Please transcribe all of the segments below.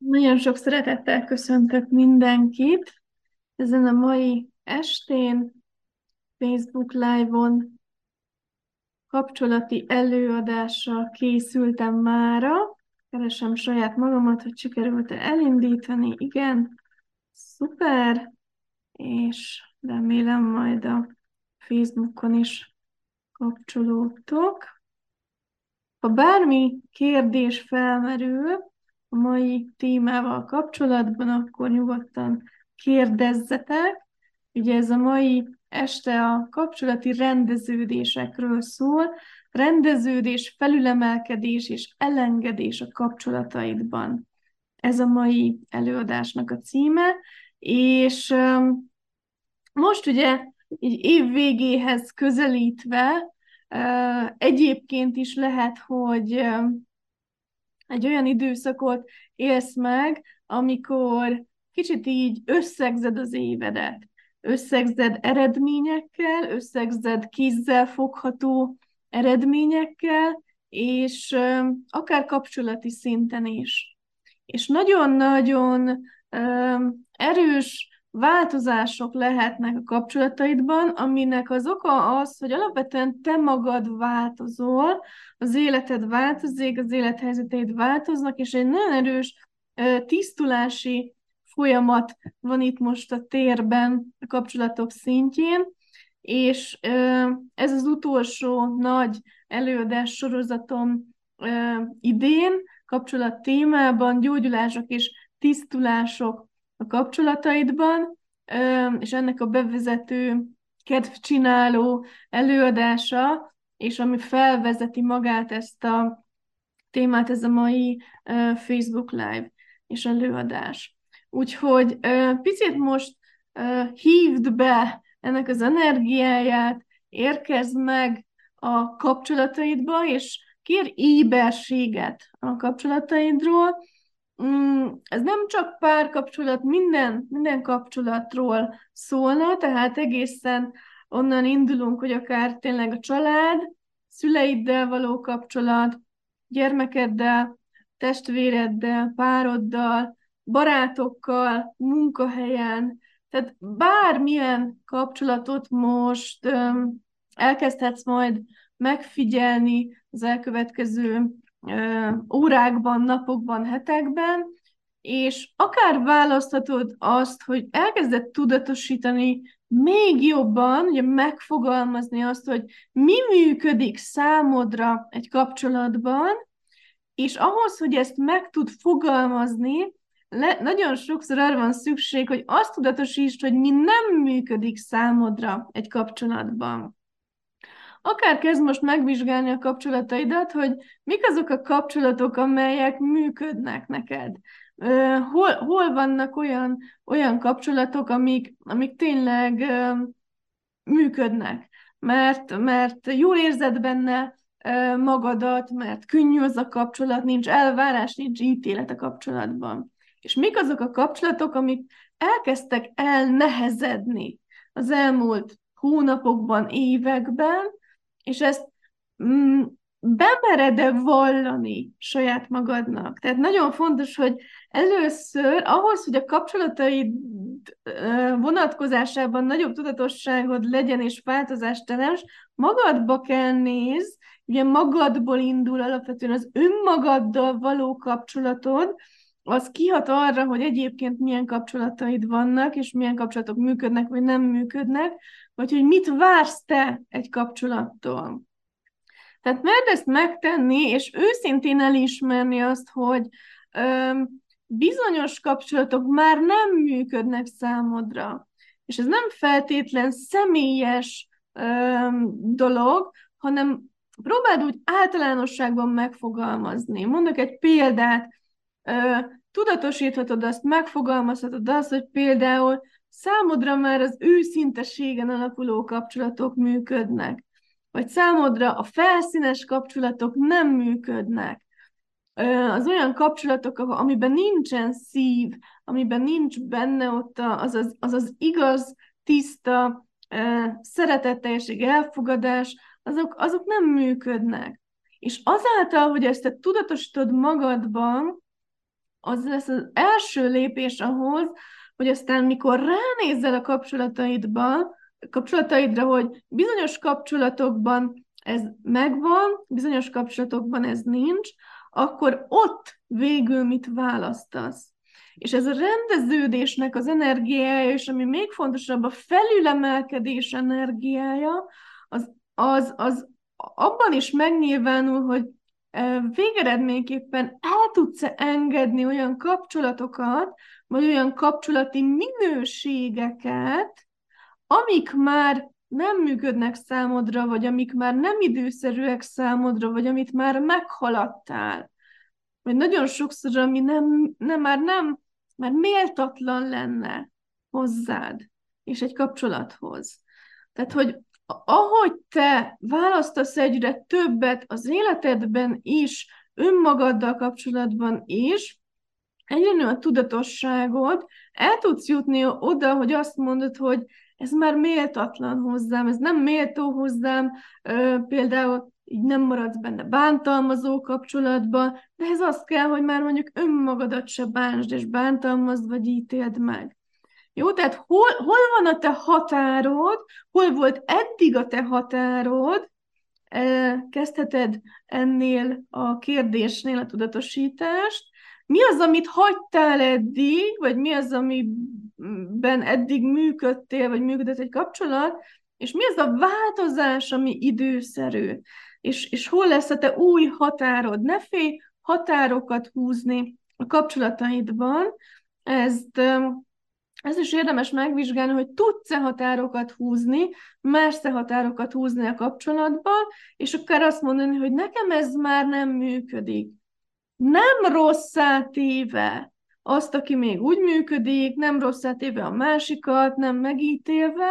Nagyon sok szeretettel köszöntök mindenkit ezen a mai estén, Facebook Live-on kapcsolati előadással készültem mára. Keresem saját magamat, hogy sikerült-e elindítani. Igen, szuper, és remélem majd a Facebookon is kapcsolódtok. Ha bármi kérdés felmerül, a mai témával kapcsolatban, akkor nyugodtan kérdezzetek. Ugye ez a mai este a kapcsolati rendeződésekről szól, rendeződés, felülemelkedés és elengedés a kapcsolataidban. Ez a mai előadásnak a címe, és most ugye így év végéhez közelítve egyébként is lehet, hogy egy olyan időszakot élsz meg, amikor kicsit így összegzed az évedet. Összegzed eredményekkel, összegzed kézzel fogható eredményekkel, és akár kapcsolati szinten is. És nagyon-nagyon erős változások lehetnek a kapcsolataidban, aminek az oka az, hogy alapvetően te magad változol, az életed változik, az élethelyzeteid változnak, és egy nagyon erős tisztulási folyamat van itt most a térben a kapcsolatok szintjén, és ez az utolsó nagy előadás sorozatom idén, kapcsolat témában, gyógyulások és tisztulások a kapcsolataidban, és ennek a bevezető kedvcsináló előadása, és ami felvezeti magát ezt a témát, ez a mai Facebook Live és előadás. Úgyhogy picit most hívd be ennek az energiáját, érkezd meg a kapcsolataidba, és kér éberséget a kapcsolataidról, ez nem csak párkapcsolat, minden, minden kapcsolatról szólna, tehát egészen onnan indulunk, hogy akár tényleg a család, szüleiddel való kapcsolat, gyermekeddel, testvéreddel, pároddal, barátokkal, munkahelyen, tehát bármilyen kapcsolatot most öm, elkezdhetsz majd megfigyelni az elkövetkező órákban, napokban, hetekben, és akár választhatod azt, hogy elkezded tudatosítani még jobban, ugye megfogalmazni azt, hogy mi működik számodra egy kapcsolatban, és ahhoz, hogy ezt meg tud fogalmazni, le, nagyon sokszor arra van szükség, hogy azt tudatosítsd, hogy mi nem működik számodra egy kapcsolatban akár kezd most megvizsgálni a kapcsolataidat, hogy mik azok a kapcsolatok, amelyek működnek neked. Hol, hol vannak olyan, olyan kapcsolatok, amik, amik tényleg működnek, mert, mert jól érzed benne magadat, mert könnyű az a kapcsolat, nincs elvárás, nincs ítélet a kapcsolatban. És mik azok a kapcsolatok, amik elkezdtek elnehezedni az elmúlt hónapokban, években, és ezt mm, bemered-e vallani saját magadnak? Tehát nagyon fontos, hogy először ahhoz, hogy a kapcsolataid vonatkozásában nagyobb tudatosságod legyen és változást terems, magadba kell néz, ugye magadból indul alapvetően az önmagaddal való kapcsolatod, az kihat arra, hogy egyébként milyen kapcsolataid vannak, és milyen kapcsolatok működnek, vagy nem működnek, vagy hogy mit vársz te egy kapcsolattól. Tehát mert ezt megtenni, és őszintén elismerni azt, hogy ö, bizonyos kapcsolatok már nem működnek számodra. És ez nem feltétlen személyes ö, dolog, hanem próbáld úgy általánosságban megfogalmazni. Mondok egy példát, tudatosíthatod azt, megfogalmazhatod azt, hogy például számodra már az őszinteségen alapuló kapcsolatok működnek, vagy számodra a felszínes kapcsolatok nem működnek. Az olyan kapcsolatok, amiben nincsen szív, amiben nincs benne ott az az, az, az igaz, tiszta, szeretetteljesség, elfogadás, azok, azok nem működnek. És azáltal, hogy ezt te tudatosítod magadban, az lesz az első lépés ahhoz, hogy aztán mikor ránézzel a kapcsolataidba, kapcsolataidra, hogy bizonyos kapcsolatokban ez megvan, bizonyos kapcsolatokban ez nincs, akkor ott végül mit választasz. És ez a rendeződésnek az energiája, és ami még fontosabb, a felülemelkedés energiája, az, az, az abban is megnyilvánul, hogy végeredményképpen el tudsz engedni olyan kapcsolatokat, vagy olyan kapcsolati minőségeket, amik már nem működnek számodra, vagy amik már nem időszerűek számodra, vagy amit már meghaladtál. Vagy nagyon sokszor, ami nem, nem, már nem, már méltatlan lenne hozzád, és egy kapcsolathoz. Tehát, hogy ahogy te választasz egyre többet az életedben is, önmagaddal kapcsolatban is, egyre nő a tudatosságod, el tudsz jutni oda, hogy azt mondod, hogy ez már méltatlan hozzám, ez nem méltó hozzám, például így nem maradsz benne bántalmazó kapcsolatban, de ez azt kell, hogy már mondjuk önmagadat se bánsd, és bántalmazd, vagy ítéld meg. Jó, tehát hol, hol van a te határod, hol volt eddig a te határod, kezdheted ennél a kérdésnél a tudatosítást, mi az, amit hagytál eddig, vagy mi az, amiben eddig működtél, vagy működött egy kapcsolat, és mi az a változás, ami időszerű, és, és hol lesz a te új határod. Ne félj határokat húzni a kapcsolataidban, ezt, ez is érdemes megvizsgálni, hogy tudsz-e határokat húzni, mersz-e határokat húzni a kapcsolatban, és akár azt mondani, hogy nekem ez már nem működik. Nem rosszá téve azt, aki még úgy működik, nem rosszá téve a másikat, nem megítélve,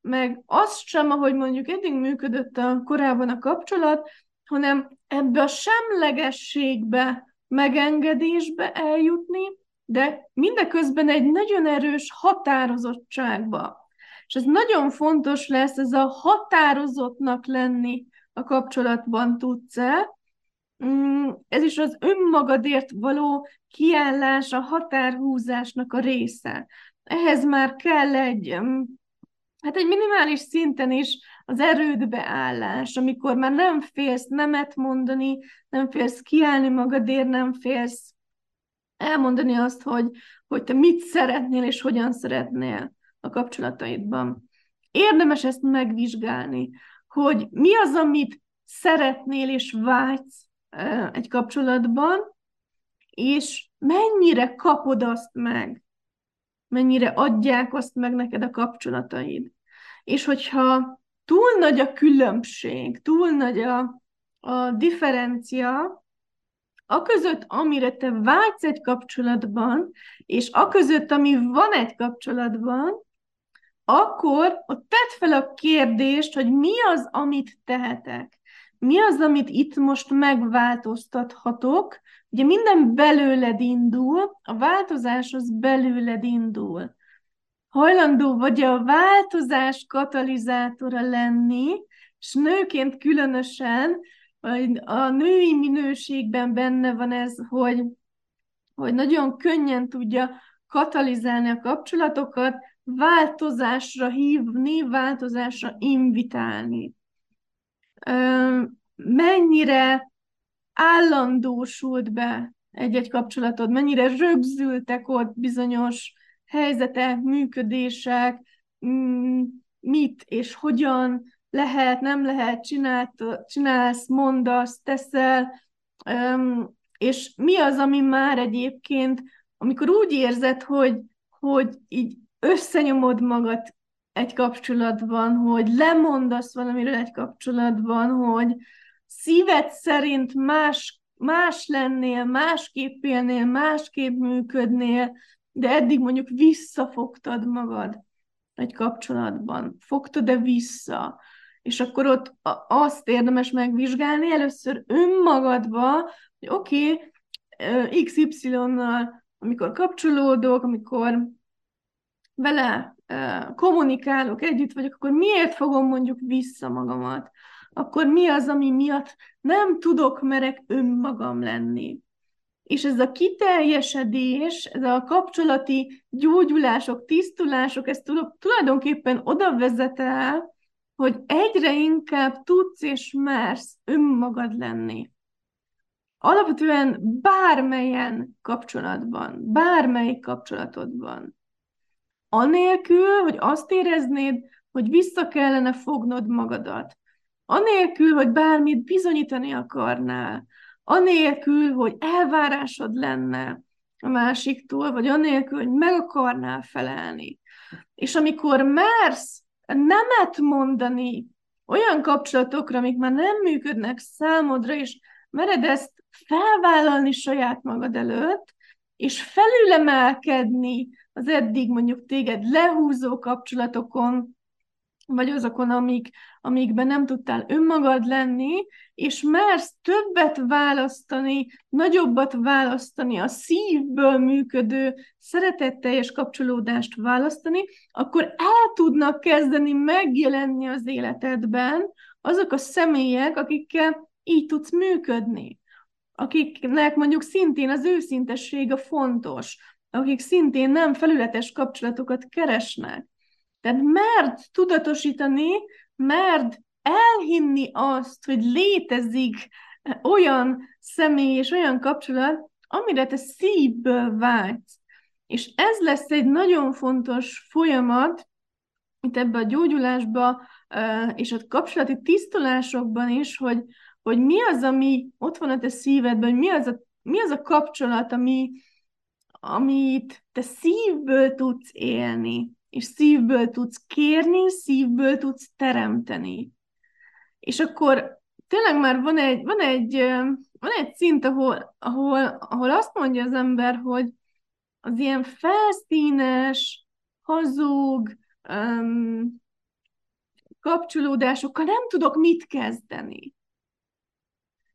meg azt sem, ahogy mondjuk eddig működött a korábban a kapcsolat, hanem ebbe a semlegességbe, megengedésbe eljutni, de mindeközben egy nagyon erős határozottságba. És ez nagyon fontos lesz, ez a határozottnak lenni a kapcsolatban tudsz-e, Mm, ez is az önmagadért való kiállás, a határhúzásnak a része. Ehhez már kell egy, mm, hát egy minimális szinten is az erődbeállás, amikor már nem félsz nemet mondani, nem félsz kiállni magadért, nem félsz elmondani azt, hogy, hogy te mit szeretnél és hogyan szeretnél a kapcsolataidban. Érdemes ezt megvizsgálni, hogy mi az, amit szeretnél és vágysz, egy kapcsolatban, és mennyire kapod azt meg, mennyire adják azt meg neked a kapcsolataid. És hogyha túl nagy a különbség, túl nagy a, a differencia, a között, amire te vágysz egy kapcsolatban, és a között, ami van egy kapcsolatban, akkor ott tedd fel a kérdést, hogy mi az, amit tehetek mi az, amit itt most megváltoztathatok? Ugye minden belőled indul, a változás az belőled indul. Hajlandó vagy a változás katalizátora lenni, és nőként különösen a női minőségben benne van ez, hogy, hogy nagyon könnyen tudja katalizálni a kapcsolatokat, változásra hívni, változásra invitálni. Mennyire állandósult be egy-egy kapcsolatod, mennyire rögzültek ott bizonyos helyzetek, működések, mm, mit és hogyan lehet, nem lehet, csinált, csinálsz, mondasz, teszel, és mi az, ami már egyébként, amikor úgy érzed, hogy, hogy így összenyomod magad egy kapcsolatban, hogy lemondasz valamiről egy kapcsolatban, hogy szíved szerint más, más lennél, másképp élnél, másképp működnél, de eddig mondjuk visszafogtad magad egy kapcsolatban. Fogtad-e vissza? És akkor ott azt érdemes megvizsgálni először önmagadba, hogy oké, okay, XY-nal, amikor kapcsolódok, amikor vele kommunikálok, együtt vagyok, akkor miért fogom mondjuk vissza magamat? Akkor mi az, ami miatt nem tudok merek önmagam lenni? és ez a kiteljesedés, ez a kapcsolati gyógyulások, tisztulások, ez tulajdonképpen oda vezet el, hogy egyre inkább tudsz és mersz önmagad lenni. Alapvetően bármelyen kapcsolatban, bármelyik kapcsolatodban. Anélkül, hogy azt éreznéd, hogy vissza kellene fognod magadat. Anélkül, hogy bármit bizonyítani akarnál anélkül, hogy elvárásod lenne a másiktól, vagy anélkül, hogy meg akarnál felelni. És amikor mersz nemet mondani olyan kapcsolatokra, amik már nem működnek számodra, és mered ezt felvállalni saját magad előtt, és felülemelkedni az eddig mondjuk téged lehúzó kapcsolatokon, vagy azokon, amik, amikben nem tudtál önmagad lenni, és mersz többet választani, nagyobbat választani, a szívből működő, szeretetteljes kapcsolódást választani, akkor el tudnak kezdeni megjelenni az életedben azok a személyek, akikkel így tudsz működni. Akiknek mondjuk szintén az őszintesség a fontos, akik szintén nem felületes kapcsolatokat keresnek tehát mert tudatosítani, mert elhinni azt, hogy létezik olyan személy és olyan kapcsolat, amire te szívből vágysz. És ez lesz egy nagyon fontos folyamat itt ebbe a gyógyulásba, és a kapcsolati tisztulásokban is, hogy, hogy mi az, ami ott van a te szívedben, hogy mi az a, mi az a kapcsolat, ami, amit te szívből tudsz élni és szívből tudsz kérni, szívből tudsz teremteni. És akkor tényleg már van egy, van egy, van egy szint, ahol, ahol, ahol azt mondja az ember, hogy az ilyen felszínes, hazug um, kapcsolódásokkal nem tudok mit kezdeni.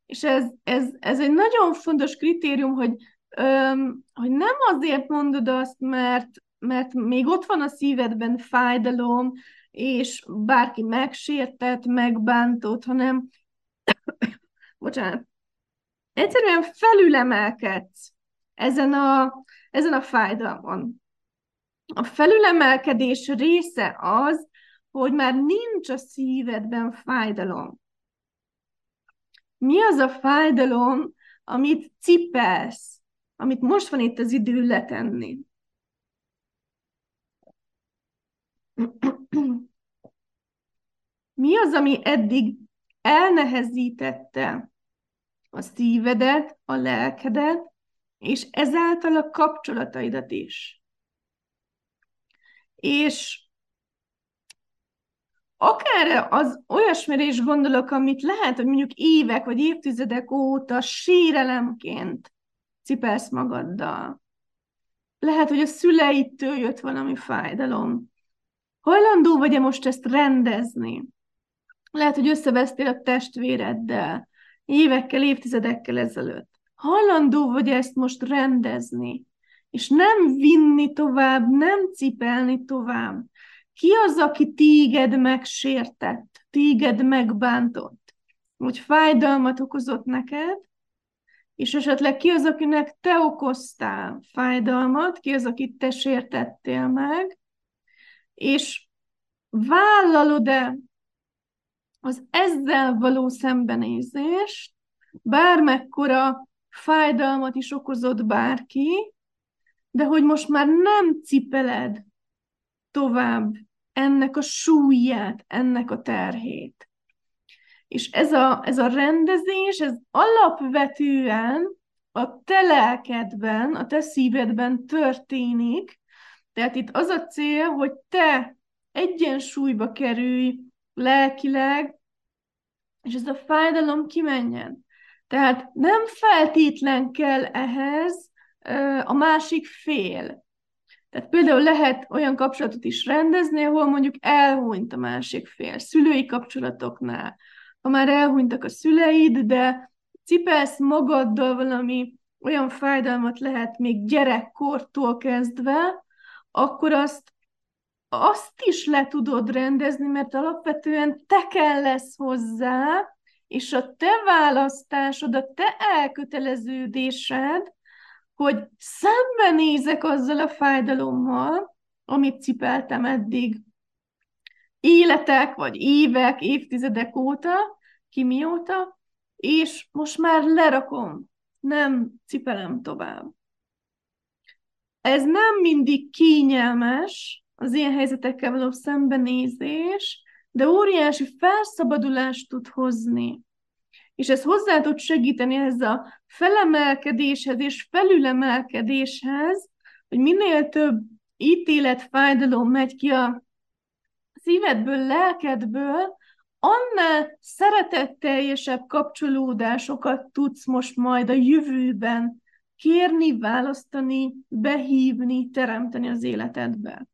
És ez, ez, ez egy nagyon fontos kritérium, hogy, um, hogy nem azért mondod azt, mert mert még ott van a szívedben fájdalom, és bárki megsértett, megbántott, hanem bocsánat, egyszerűen felülemelkedsz ezen a, ezen a fájdalmon. A felülemelkedés része az, hogy már nincs a szívedben fájdalom. Mi az a fájdalom, amit cipelsz, amit most van itt az idő letenni? Mi az, ami eddig elnehezítette a szívedet, a lelkedet, és ezáltal a kapcsolataidat is. És akár az olyasmire is gondolok, amit lehet, hogy mondjuk évek vagy évtizedek óta sérelemként cipelsz magaddal. Lehet, hogy a szüleitől jött valami fájdalom. Hajlandó vagy-e most ezt rendezni? Lehet, hogy összevesztél a testvéreddel évekkel, évtizedekkel ezelőtt. Hajlandó vagy ezt most rendezni, és nem vinni tovább, nem cipelni tovább. Ki az, aki téged megsértett, téged megbántott, hogy fájdalmat okozott neked, és esetleg ki az, akinek te okoztál fájdalmat, ki az, akit te sértettél meg, és vállalod-e az ezzel való szembenézést, bármekkora fájdalmat is okozott bárki, de hogy most már nem cipeled tovább ennek a súlyát, ennek a terhét. És ez a, ez a rendezés, ez alapvetően a te lelkedben, a te szívedben történik, tehát itt az a cél, hogy te egyensúlyba kerülj lelkileg, és ez a fájdalom kimenjen. Tehát nem feltétlen kell ehhez a másik fél. Tehát például lehet olyan kapcsolatot is rendezni, ahol mondjuk elhunyt a másik fél, szülői kapcsolatoknál. Ha már elhunytak a szüleid, de cipelsz magaddal valami olyan fájdalmat lehet még gyerekkortól kezdve, akkor azt, azt is le tudod rendezni, mert alapvetően te kell lesz hozzá, és a te választásod, a te elköteleződésed hogy szembenézek azzal a fájdalommal, amit cipeltem eddig életek, vagy évek, évtizedek óta, ki mióta, és most már lerakom, nem cipelem tovább. Ez nem mindig kényelmes, az ilyen helyzetekkel való szembenézés, de óriási felszabadulást tud hozni. És ez hozzá tud segíteni ez a felemelkedéshez és felülemelkedéshez, hogy minél több ítélet, fájdalom megy ki a szívedből, lelkedből, annál szeretetteljesebb kapcsolódásokat tudsz most majd a jövőben kérni, választani, behívni, teremteni az életedbe.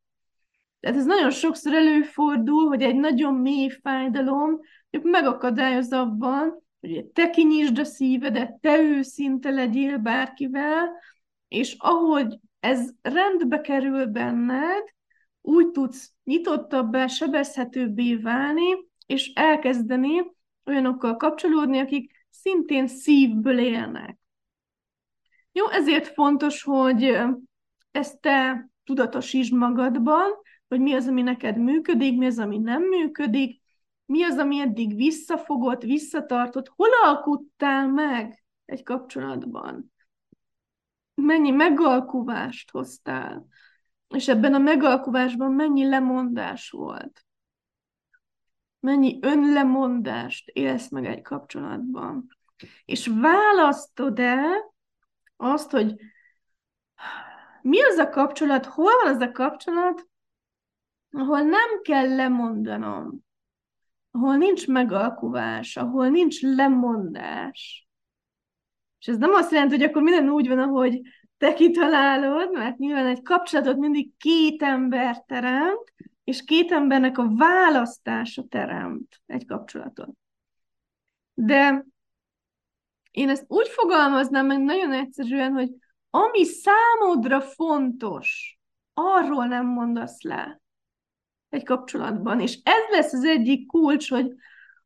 Tehát ez nagyon sokszor előfordul, hogy egy nagyon mély fájdalom megakadályoz abban, hogy te kinyisd a szívedet, te őszinte legyél bárkivel, és ahogy ez rendbe kerül benned, úgy tudsz nyitottabbá, sebezhetőbbé válni, és elkezdeni olyanokkal kapcsolódni, akik szintén szívből élnek. Jó, ezért fontos, hogy ezt te tudatosítsd magadban, hogy mi az, ami neked működik, mi az, ami nem működik, mi az, ami eddig visszafogott, visszatartott, hol alkuttál meg egy kapcsolatban, mennyi megalkuvást hoztál, és ebben a megalkuvásban mennyi lemondás volt. Mennyi önlemondást élsz meg egy kapcsolatban. És választod-e azt, hogy mi az a kapcsolat, hol van az a kapcsolat, ahol nem kell lemondanom, ahol nincs megalkuvás, ahol nincs lemondás. És ez nem azt jelenti, hogy akkor minden úgy van, ahogy te kitalálod, mert nyilván egy kapcsolatot mindig két ember teremt, és két embernek a választása teremt egy kapcsolatot. De én ezt úgy fogalmaznám meg nagyon egyszerűen, hogy ami számodra fontos, arról nem mondasz le egy kapcsolatban. És ez lesz az egyik kulcs, hogy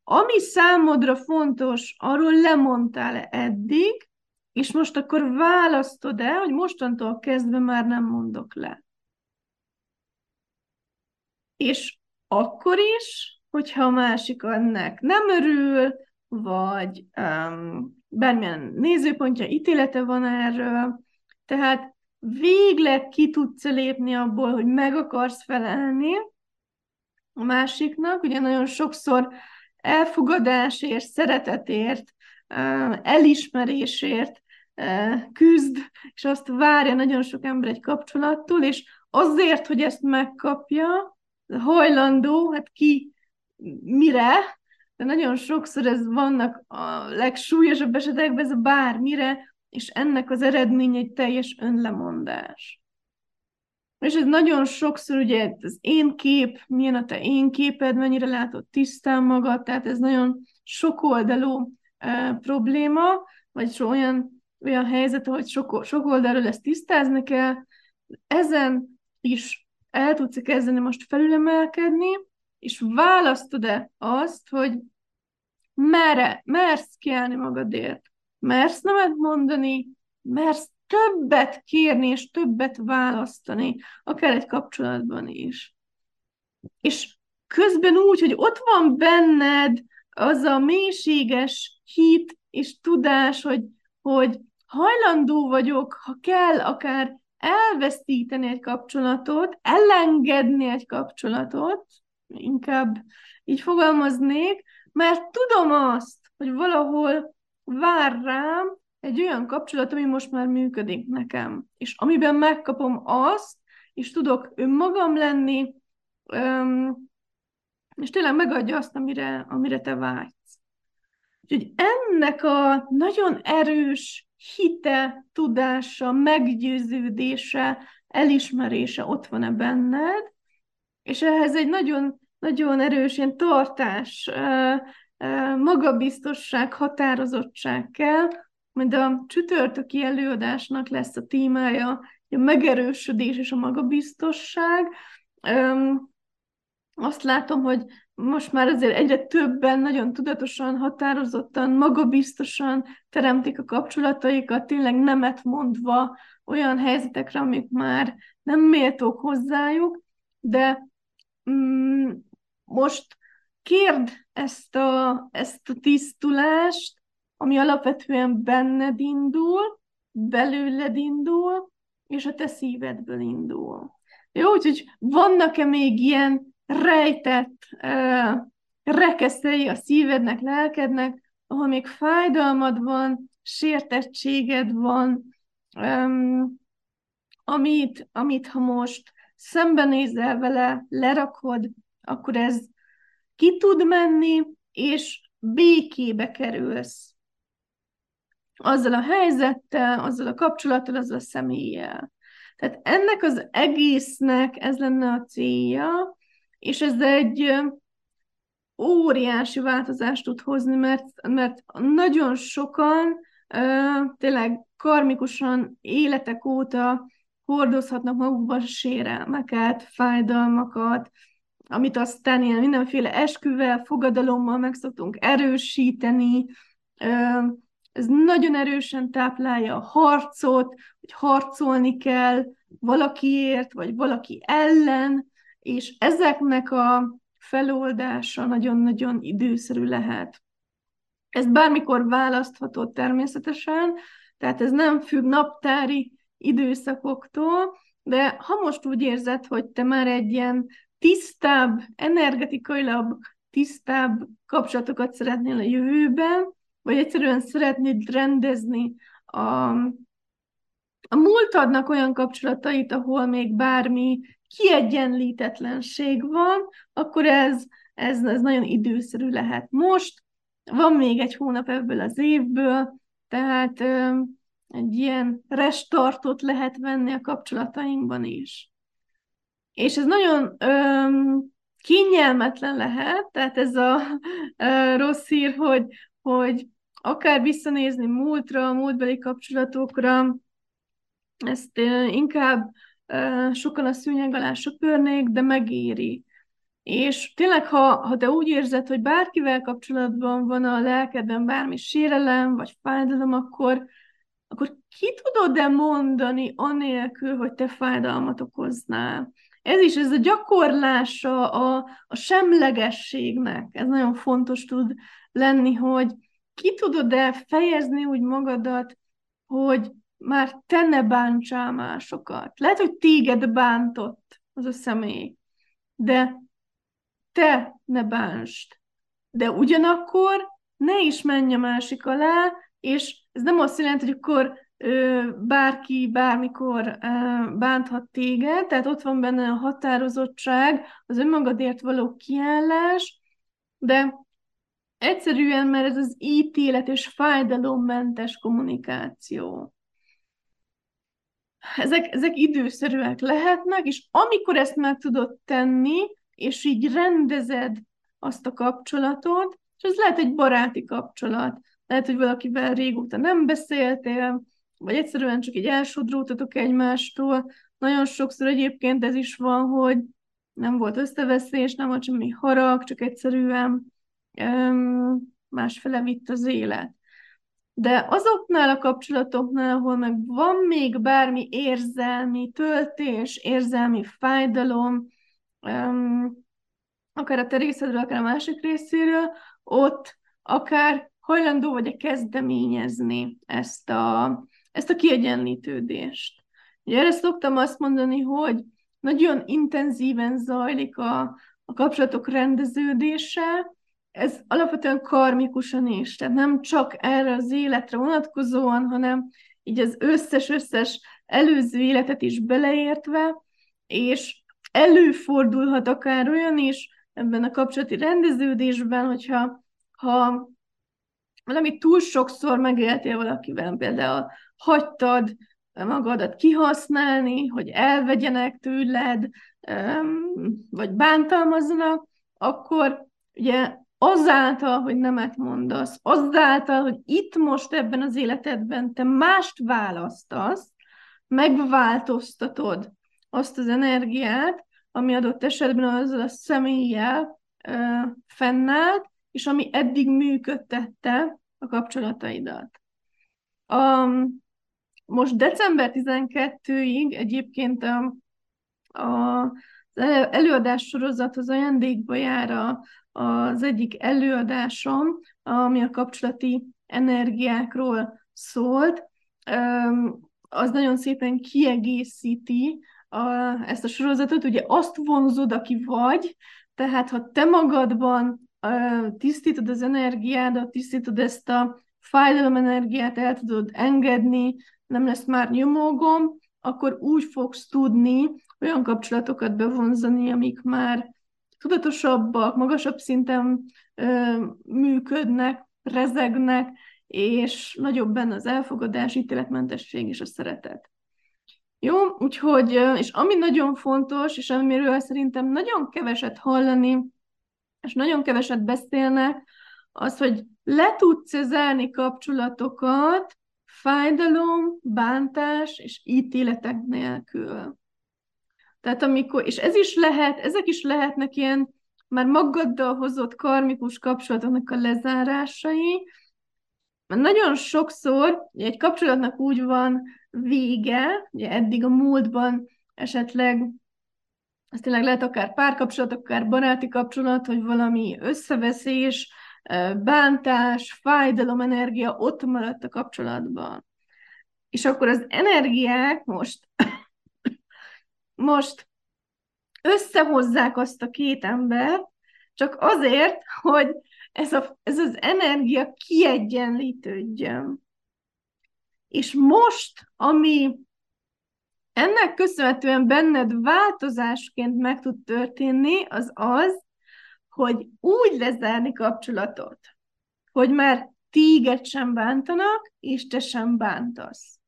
ami számodra fontos, arról lemondtál eddig, és most akkor választod el, hogy mostantól kezdve már nem mondok le. És akkor is, hogyha a másik annak nem örül, vagy um, bármilyen nézőpontja, ítélete van erről, tehát végleg ki tudsz lépni abból, hogy meg akarsz felelni a másiknak, ugye nagyon sokszor elfogadásért, szeretetért, elismerésért küzd, és azt várja nagyon sok ember egy kapcsolattól, és azért, hogy ezt megkapja, hajlandó, hát ki mire, de nagyon sokszor ez vannak a legsúlyosabb esetekben, ez bármire, és ennek az eredmény egy teljes önlemondás. És ez nagyon sokszor ugye az én kép, milyen a te én képed, mennyire látod tisztán magad, tehát ez nagyon sokoldalú e, probléma, vagy olyan olyan helyzet, hogy sok, sok oldalról ezt tisztázni kell, ezen is el tudsz kezdeni most felülemelkedni, és választod-e azt, hogy merre, mersz kiállni magadért, mersz nemet mondani, mersz többet kérni, és többet választani, akár egy kapcsolatban is. És közben úgy, hogy ott van benned az a mélységes hit és tudás, hogy, hogy hajlandó vagyok, ha kell, akár elvesztíteni egy kapcsolatot, elengedni egy kapcsolatot, inkább így fogalmaznék, mert tudom azt, hogy valahol vár rám egy olyan kapcsolat, ami most már működik nekem, és amiben megkapom azt, és tudok önmagam lenni, és tényleg megadja azt, amire, amire te vágysz. Úgyhogy ennek a nagyon erős hite, tudása, meggyőződése, elismerése ott van-e benned, és ehhez egy nagyon, nagyon erős ilyen tartás, magabiztosság, határozottság kell, majd a csütörtöki előadásnak lesz a témája a megerősödés és a magabiztosság. Azt látom, hogy most már azért egyre többen nagyon tudatosan, határozottan, magabiztosan teremtik a kapcsolataikat, tényleg nemet mondva olyan helyzetekre, amik már nem méltók hozzájuk, de mm, most kérd ezt a, ezt a tisztulást, ami alapvetően benned indul, belőled indul, és a te szívedből indul. Jó, úgyhogy vannak-e még ilyen rejtett uh, rekeszei a szívednek, lelkednek, ahol még fájdalmad van, sértettséged van, um, amit, amit ha most szembenézel vele, lerakod, akkor ez ki tud menni, és békébe kerülsz azzal a helyzettel, azzal a kapcsolattal, azzal a személlyel. Tehát ennek az egésznek ez lenne a célja, és ez egy óriási változást tud hozni, mert, mert nagyon sokan tényleg karmikusan életek óta hordozhatnak magukban sérelmeket, fájdalmakat, amit aztán ilyen mindenféle esküvel, fogadalommal meg szoktunk erősíteni. Ez nagyon erősen táplálja a harcot, hogy harcolni kell valakiért, vagy valaki ellen, és ezeknek a feloldása nagyon-nagyon időszerű lehet. Ez bármikor választható természetesen, tehát ez nem függ naptári időszakoktól, de ha most úgy érzed, hogy te már egy ilyen tisztább, energetikailag tisztább kapcsolatokat szeretnél a jövőben, vagy egyszerűen szeretnéd rendezni a, a múltadnak olyan kapcsolatait, ahol még bármi kiegyenlítetlenség van, akkor ez, ez, ez nagyon időszerű lehet. Most van még egy hónap ebből az évből, tehát ö, egy ilyen restartot lehet venni a kapcsolatainkban is. És ez nagyon ö, kényelmetlen lehet, tehát ez a ö, rossz hír, hogy, hogy akár visszanézni múltra, múltbeli kapcsolatokra, ezt ö, inkább sokan a szűnyeg alá söpörnék, de megéri. És tényleg, ha, ha te úgy érzed, hogy bárkivel kapcsolatban van a lelkedben bármi sérelem, vagy fájdalom, akkor, akkor ki tudod-e mondani anélkül, hogy te fájdalmat okoznál? Ez is, ez a gyakorlása a, a semlegességnek, ez nagyon fontos tud lenni, hogy ki tudod-e fejezni úgy magadat, hogy már te ne bántsál másokat. Lehet, hogy téged bántott az a személy, de te ne bánst. De ugyanakkor ne is menj a másik alá, és ez nem azt jelenti, hogy akkor bárki bármikor bánthat téged, tehát ott van benne a határozottság, az önmagadért való kiállás, de egyszerűen, mert ez az ítélet és fájdalommentes kommunikáció. Ezek, ezek időszerűek lehetnek, és amikor ezt meg tudod tenni, és így rendezed azt a kapcsolatot, és ez lehet egy baráti kapcsolat, lehet, hogy valakivel régóta nem beszéltél, vagy egyszerűen csak egy elsodródtatok egymástól. Nagyon sokszor egyébként ez is van, hogy nem volt összeveszés, nem volt semmi harag, csak egyszerűen um, másfele vitt az élet. De azoknál a kapcsolatoknál, ahol meg van még bármi érzelmi töltés, érzelmi fájdalom, um, akár a te részedről, akár a másik részéről, ott akár hajlandó vagy-e kezdeményezni ezt a, ezt a kiegyenlítődést. Ugye erre szoktam azt mondani, hogy nagyon intenzíven zajlik a, a kapcsolatok rendeződése, ez alapvetően karmikusan is, tehát nem csak erre az életre vonatkozóan, hanem így az összes-összes előző életet is beleértve, és előfordulhat akár olyan is ebben a kapcsolati rendeződésben, hogyha ha valami túl sokszor megéltél valakivel, például hagytad magadat kihasználni, hogy elvegyenek tőled, vagy bántalmazzanak, akkor ugye azáltal, hogy nemet mondasz, azáltal, hogy itt most ebben az életedben te mást választasz, megváltoztatod azt az energiát, ami adott esetben azzal a személlyel ö, fennállt, és ami eddig működtette a kapcsolataidat. A, most december 12-ig egyébként a, a, előadás sorozat az ajándékba jár a, az egyik előadásom, ami a kapcsolati energiákról szólt. Az nagyon szépen kiegészíti a, ezt a sorozatot, ugye azt vonzod, aki vagy, tehát ha te magadban tisztítod az energiádat, tisztítod ezt a fájdalom energiát, el tudod engedni, nem lesz már nyomógom, akkor úgy fogsz tudni olyan kapcsolatokat bevonzani, amik már tudatosabbak, magasabb szinten ö, működnek, rezegnek, és nagyobb benne az elfogadás, ítéletmentesség és a szeretet. Jó, úgyhogy, és ami nagyon fontos, és amiről szerintem nagyon keveset hallani, és nagyon keveset beszélnek, az, hogy le tudsz zárni kapcsolatokat fájdalom, bántás és ítéletek nélkül. Tehát amikor, és ez is lehet, ezek is lehetnek ilyen már magaddal hozott karmikus kapcsolatoknak a lezárásai, mert nagyon sokszor egy kapcsolatnak úgy van vége, ugye eddig a múltban esetleg ez tényleg lehet akár párkapcsolat, akár baráti kapcsolat, hogy valami összeveszés, bántás, fájdalom, energia ott maradt a kapcsolatban. És akkor az energiák most, most összehozzák azt a két embert, csak azért, hogy ez, a, ez az energia kiegyenlítődjön. És most, ami ennek köszönhetően benned változásként meg tud történni, az az, hogy úgy lezárni kapcsolatot, hogy már téged sem bántanak, és te sem bántasz.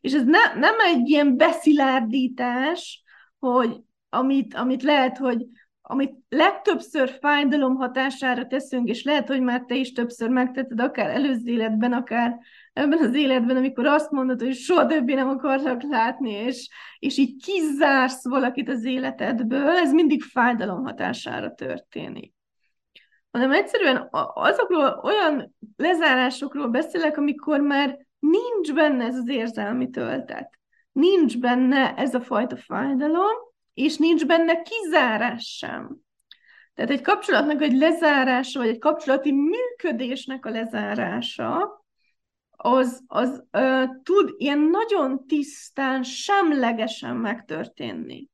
És ez ne, nem egy ilyen beszilárdítás, hogy amit, amit lehet, hogy amit legtöbbször fájdalom hatására teszünk, és lehet, hogy már te is többször megtetted, akár előző életben, akár ebben az életben, amikor azt mondod, hogy soha többé nem akarlak látni, és, és így kizársz valakit az életedből, ez mindig fájdalom hatására történik. Hanem egyszerűen azokról olyan lezárásokról beszélek, amikor már nincs benne ez az érzelmi töltet. Nincs benne ez a fajta fájdalom, és nincs benne kizárás sem. Tehát egy kapcsolatnak egy lezárása, vagy egy kapcsolati működésnek a lezárása, az, az ö, tud ilyen nagyon tisztán, semlegesen megtörténni.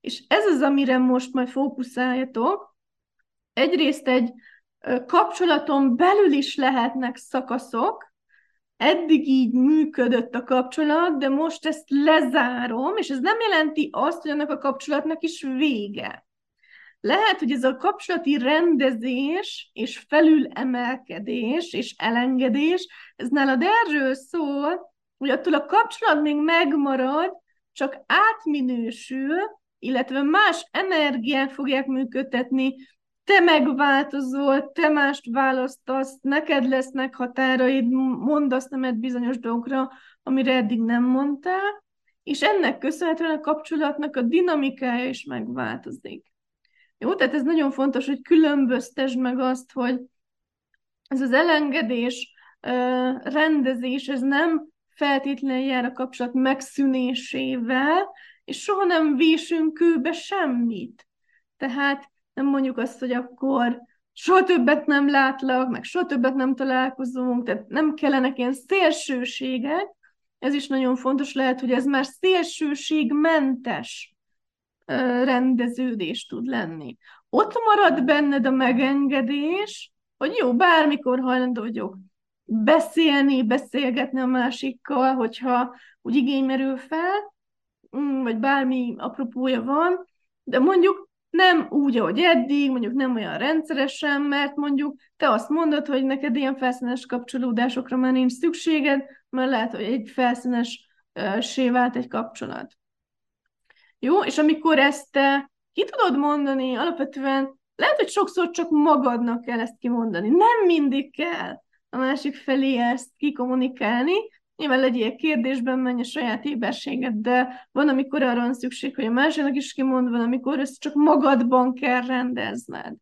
És ez az, amire most majd fókuszáljatok. Egyrészt egy ö, kapcsolaton belül is lehetnek szakaszok, eddig így működött a kapcsolat, de most ezt lezárom, és ez nem jelenti azt, hogy annak a kapcsolatnak is vége. Lehet, hogy ez a kapcsolati rendezés és felülemelkedés és elengedés, ez nálad erről szól, hogy attól a kapcsolat még megmarad, csak átminősül, illetve más energiák fogják működtetni, te megváltozol, te mást választasz, neked lesznek határaid, mondasz nemet bizonyos dolgokra, amire eddig nem mondtál, és ennek köszönhetően a kapcsolatnak a dinamikája is megváltozik. Jó, tehát ez nagyon fontos, hogy különböztesd meg azt, hogy ez az elengedés, rendezés, ez nem feltétlenül jár a kapcsolat megszűnésével, és soha nem vésünk kőbe semmit. Tehát nem mondjuk azt, hogy akkor soha többet nem látlak, meg soha többet nem találkozunk, tehát nem kellenek ilyen szélsőségek, ez is nagyon fontos, lehet, hogy ez már szélsőségmentes rendeződés tud lenni. Ott marad benned a megengedés, hogy jó, bármikor hajlandó vagyok beszélni, beszélgetni a másikkal, hogyha úgy igény merül fel, mm, vagy bármi apropója van, de mondjuk nem úgy, ahogy eddig, mondjuk nem olyan rendszeresen, mert mondjuk te azt mondod, hogy neked ilyen felszínes kapcsolódásokra már nincs szükséged, mert lehet, hogy egy felszínes uh, vált egy kapcsolat. Jó, és amikor ezt te ki tudod mondani, alapvetően lehet, hogy sokszor csak magadnak kell ezt kimondani. Nem mindig kell a másik felé ezt kikommunikálni, nyilván legyél kérdésben, menj a saját éberséged, de van, amikor arra van szükség, hogy a másiknak is kimond, van, amikor ezt csak magadban kell rendezned.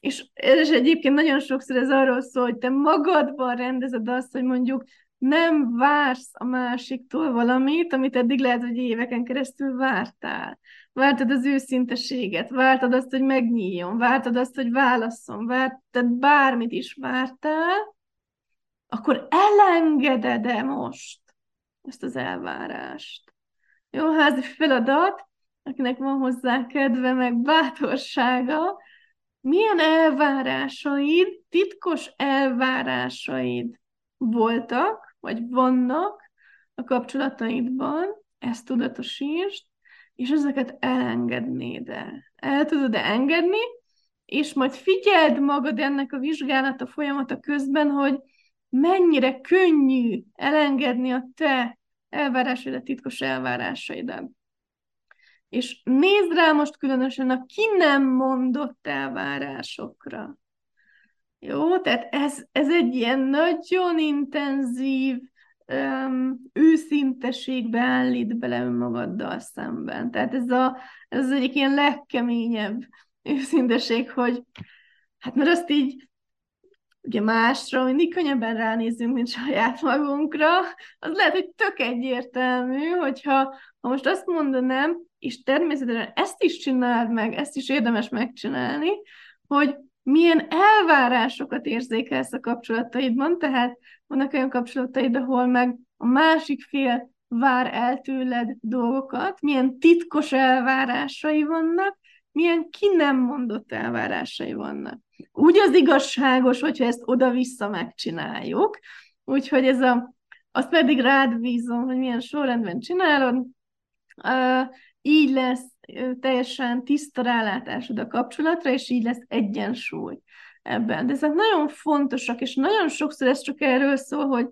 És, és egyébként nagyon sokszor ez arról szól, hogy te magadban rendezed azt, hogy mondjuk nem vársz a másiktól valamit, amit eddig lehet, hogy éveken keresztül vártál. Vártad az őszinteséget, vártad azt, hogy megnyíljon, vártad azt, hogy válasszon, vártad bármit is vártál, akkor elengeded-e most ezt az elvárást? Jó házi feladat, akinek van hozzá kedve, meg bátorsága, milyen elvárásaid, titkos elvárásaid voltak, vagy vannak a kapcsolataidban, ezt tudatosítsd, és ezeket elengednéd el. El tudod engedni, és majd figyeld magad ennek a vizsgálata folyamata közben, hogy mennyire könnyű elengedni a te elvárásaidat, titkos elvárásaidat. És nézd rá most különösen a ki nem mondott elvárásokra. Jó, tehát ez, ez egy ilyen nagyon intenzív um, őszinteségbe állít bele önmagaddal szemben. Tehát ez, a, ez az egyik ilyen legkeményebb őszinteség, hogy hát mert azt így ugye másra mindig könnyebben ránézünk, mint saját magunkra, az lehet, hogy tök egyértelmű, hogyha ha most azt mondanám, és természetesen ezt is csináld meg, ezt is érdemes megcsinálni, hogy milyen elvárásokat érzékelsz a kapcsolataidban, tehát vannak olyan kapcsolataid, ahol meg a másik fél vár el tőled dolgokat, milyen titkos elvárásai vannak, milyen ki nem mondott elvárásai vannak. Úgy az igazságos, hogyha ezt oda-vissza megcsináljuk, úgyhogy ez a, azt pedig rád bízom, hogy milyen sorrendben csinálod, uh, így lesz teljesen tiszta rálátásod a kapcsolatra, és így lesz egyensúly ebben. De ezek nagyon fontosak, és nagyon sokszor ez csak erről szól, hogy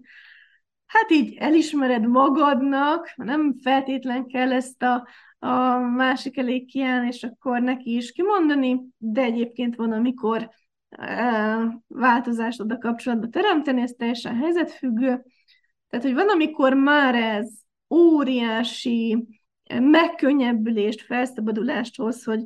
hát így elismered magadnak, nem feltétlen kell ezt a, a másik elé kiállni, és akkor neki is kimondani, de egyébként van, amikor e, változást a kapcsolatba teremteni, ez teljesen helyzetfüggő. Tehát, hogy van, amikor már ez óriási megkönnyebbülést, felszabadulást hoz, hogy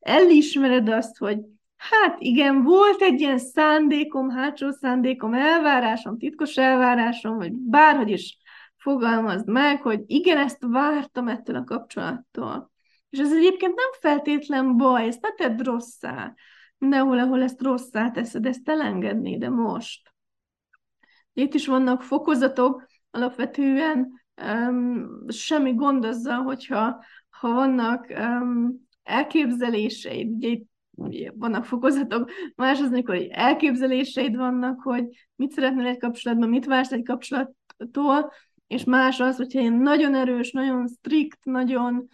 elismered azt, hogy hát igen, volt egy ilyen szándékom, hátsó szándékom, elvárásom, titkos elvárásom, vagy bárhogy is fogalmazd meg, hogy igen, ezt vártam ettől a kapcsolattól. És ez egyébként nem feltétlen baj, ezt ne tedd rosszá. Mindenhol, ahol ezt rosszá teszed, ezt elengedni, de most. Itt is vannak fokozatok, alapvetően semmi gond azzal, hogyha ha vannak um, elképzeléseid, ugye itt vannak fokozatok, más az, amikor elképzeléseid vannak, hogy mit szeretnél egy kapcsolatban, mit vársz egy kapcsolattól, és más az, hogyha ilyen nagyon erős, nagyon strikt, nagyon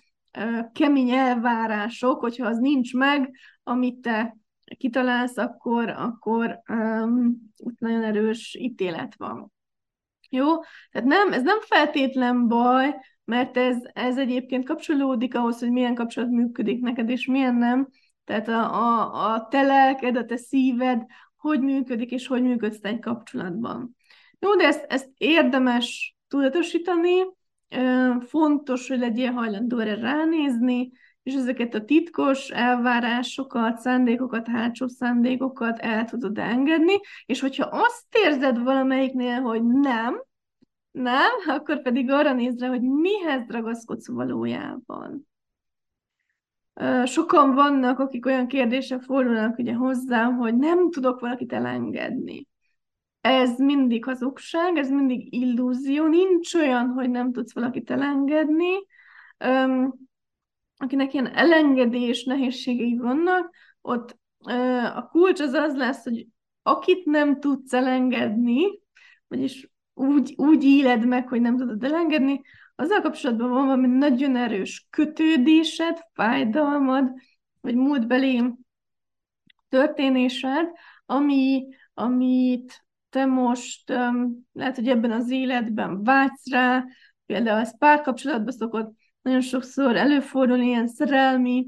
kemény elvárások, hogyha az nincs meg, amit te kitalálsz, akkor, akkor um, ott nagyon erős ítélet van. Jó? Tehát nem, ez nem feltétlen baj, mert ez, ez egyébként kapcsolódik ahhoz, hogy milyen kapcsolat működik neked, és milyen nem. Tehát a, a, a te lelked, a te szíved, hogy működik, és hogy működsz egy kapcsolatban. Jó, de ezt, ezt érdemes tudatosítani, fontos, hogy legyél hajlandó erre ránézni, és ezeket a titkos elvárásokat, szándékokat, hátsó szándékokat el tudod engedni, és hogyha azt érzed valamelyiknél, hogy nem, nem, akkor pedig arra nézd rá, hogy mihez ragaszkodsz valójában. Sokan vannak, akik olyan kérdések fordulnak ugye hozzám, hogy nem tudok valakit elengedni. Ez mindig hazugság, ez mindig illúzió, nincs olyan, hogy nem tudsz valakit elengedni akinek ilyen elengedés nehézségei vannak, ott a kulcs az az lesz, hogy akit nem tudsz elengedni, vagyis úgy, úgy éled meg, hogy nem tudod elengedni, azzal kapcsolatban van valami nagyon erős kötődésed, fájdalmad, vagy múltbeli történésed, ami, amit te most um, lehet, hogy ebben az életben vágysz rá, például ez párkapcsolatban szokott nagyon sokszor előfordul ilyen szerelmi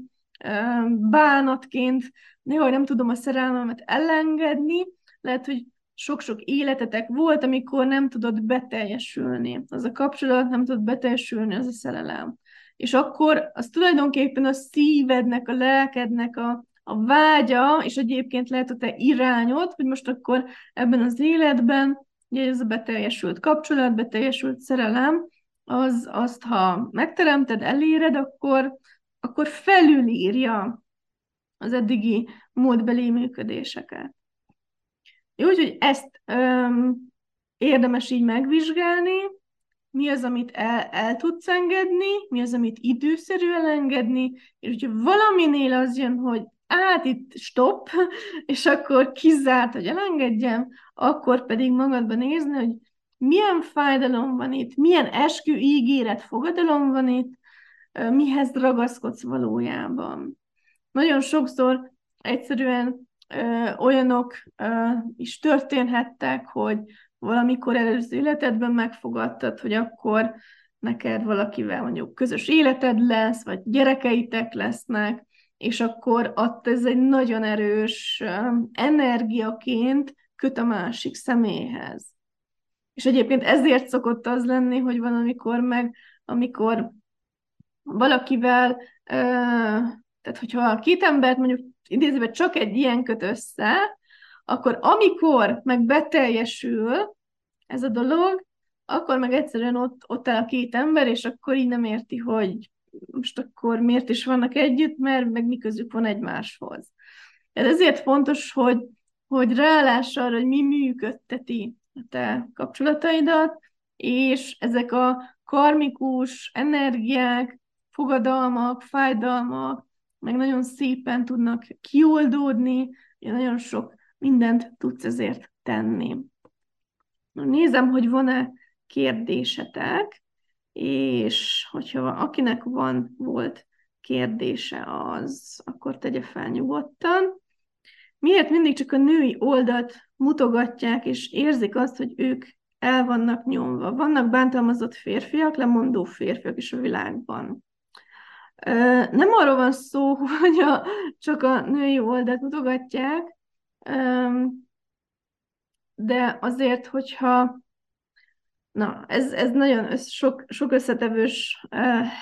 bánatként, néha nem tudom a szerelmemet elengedni, lehet, hogy sok-sok életetek volt, amikor nem tudott beteljesülni. Az a kapcsolat nem tudott beteljesülni, az a szerelem. És akkor az tulajdonképpen a szívednek, a lelkednek a, a vágya, és egyébként lehet a te irányod, hogy most akkor ebben az életben, ugye ez a beteljesült kapcsolat, beteljesült szerelem, az, azt, ha megteremted, eléred, akkor, akkor felülírja az eddigi múltbeli működéseket. Úgyhogy ezt öm, érdemes így megvizsgálni, mi az, amit el, el tudsz engedni, mi az, amit időszerű elengedni, és hogyha valaminél az jön, hogy át itt stop, és akkor kizárt, hogy elengedjem, akkor pedig magadban nézni, hogy milyen fájdalom van itt, milyen eskü ígéret, fogadalom van itt, mihez ragaszkodsz valójában. Nagyon sokszor egyszerűen ö, olyanok ö, is történhettek, hogy valamikor előző életedben megfogadtad, hogy akkor neked valakivel mondjuk közös életed lesz, vagy gyerekeitek lesznek, és akkor ott ez egy nagyon erős energiaként köt a másik személyhez. És egyébként ezért szokott az lenni, hogy van, amikor meg, amikor valakivel, tehát hogyha két embert mondjuk idézőben csak egy ilyen köt össze, akkor amikor meg beteljesül ez a dolog, akkor meg egyszerűen ott, ott áll a két ember, és akkor így nem érti, hogy most akkor miért is vannak együtt, mert meg mi közük van egymáshoz. Ez ezért fontos, hogy, hogy ráláss arra, hogy mi működteti a te kapcsolataidat, és ezek a karmikus energiák, fogadalmak, fájdalmak, meg nagyon szépen tudnak kioldódni, nagyon sok mindent tudsz ezért tenni. Nézem, hogy van-e kérdésetek, és hogyha akinek van, volt kérdése az, akkor tegye fel nyugodtan. Miért mindig csak a női oldalt mutogatják, és érzik azt, hogy ők el vannak nyomva? Vannak bántalmazott férfiak, lemondó férfiak is a világban. Nem arról van szó, hogy a, csak a női oldalt mutogatják, de azért, hogyha na, ez, ez nagyon össz, sok, sok összetevős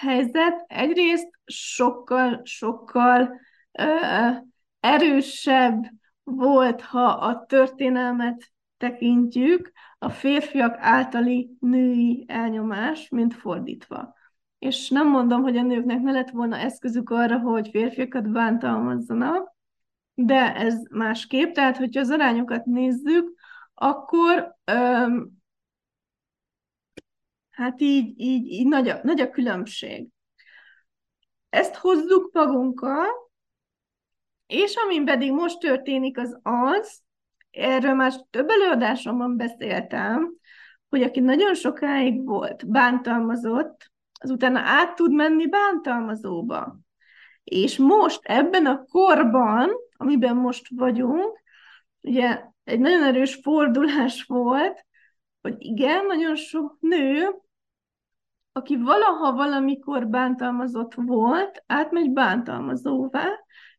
helyzet. Egyrészt sokkal, sokkal erősebb volt, ha a történelmet tekintjük, a férfiak általi női elnyomás, mint fordítva. És nem mondom, hogy a nőknek ne lett volna eszközük arra, hogy férfiakat bántalmazzanak, de ez másképp. Tehát, hogyha az arányokat nézzük, akkor öm, hát így, így, így nagy, a, nagy a különbség. Ezt hozzuk magunkkal, és amin pedig most történik az az, erről már több előadásomban beszéltem, hogy aki nagyon sokáig volt bántalmazott, az utána át tud menni bántalmazóba. És most ebben a korban, amiben most vagyunk, ugye egy nagyon erős fordulás volt, hogy igen, nagyon sok nő, aki valaha valamikor bántalmazott volt, átmegy bántalmazóvá,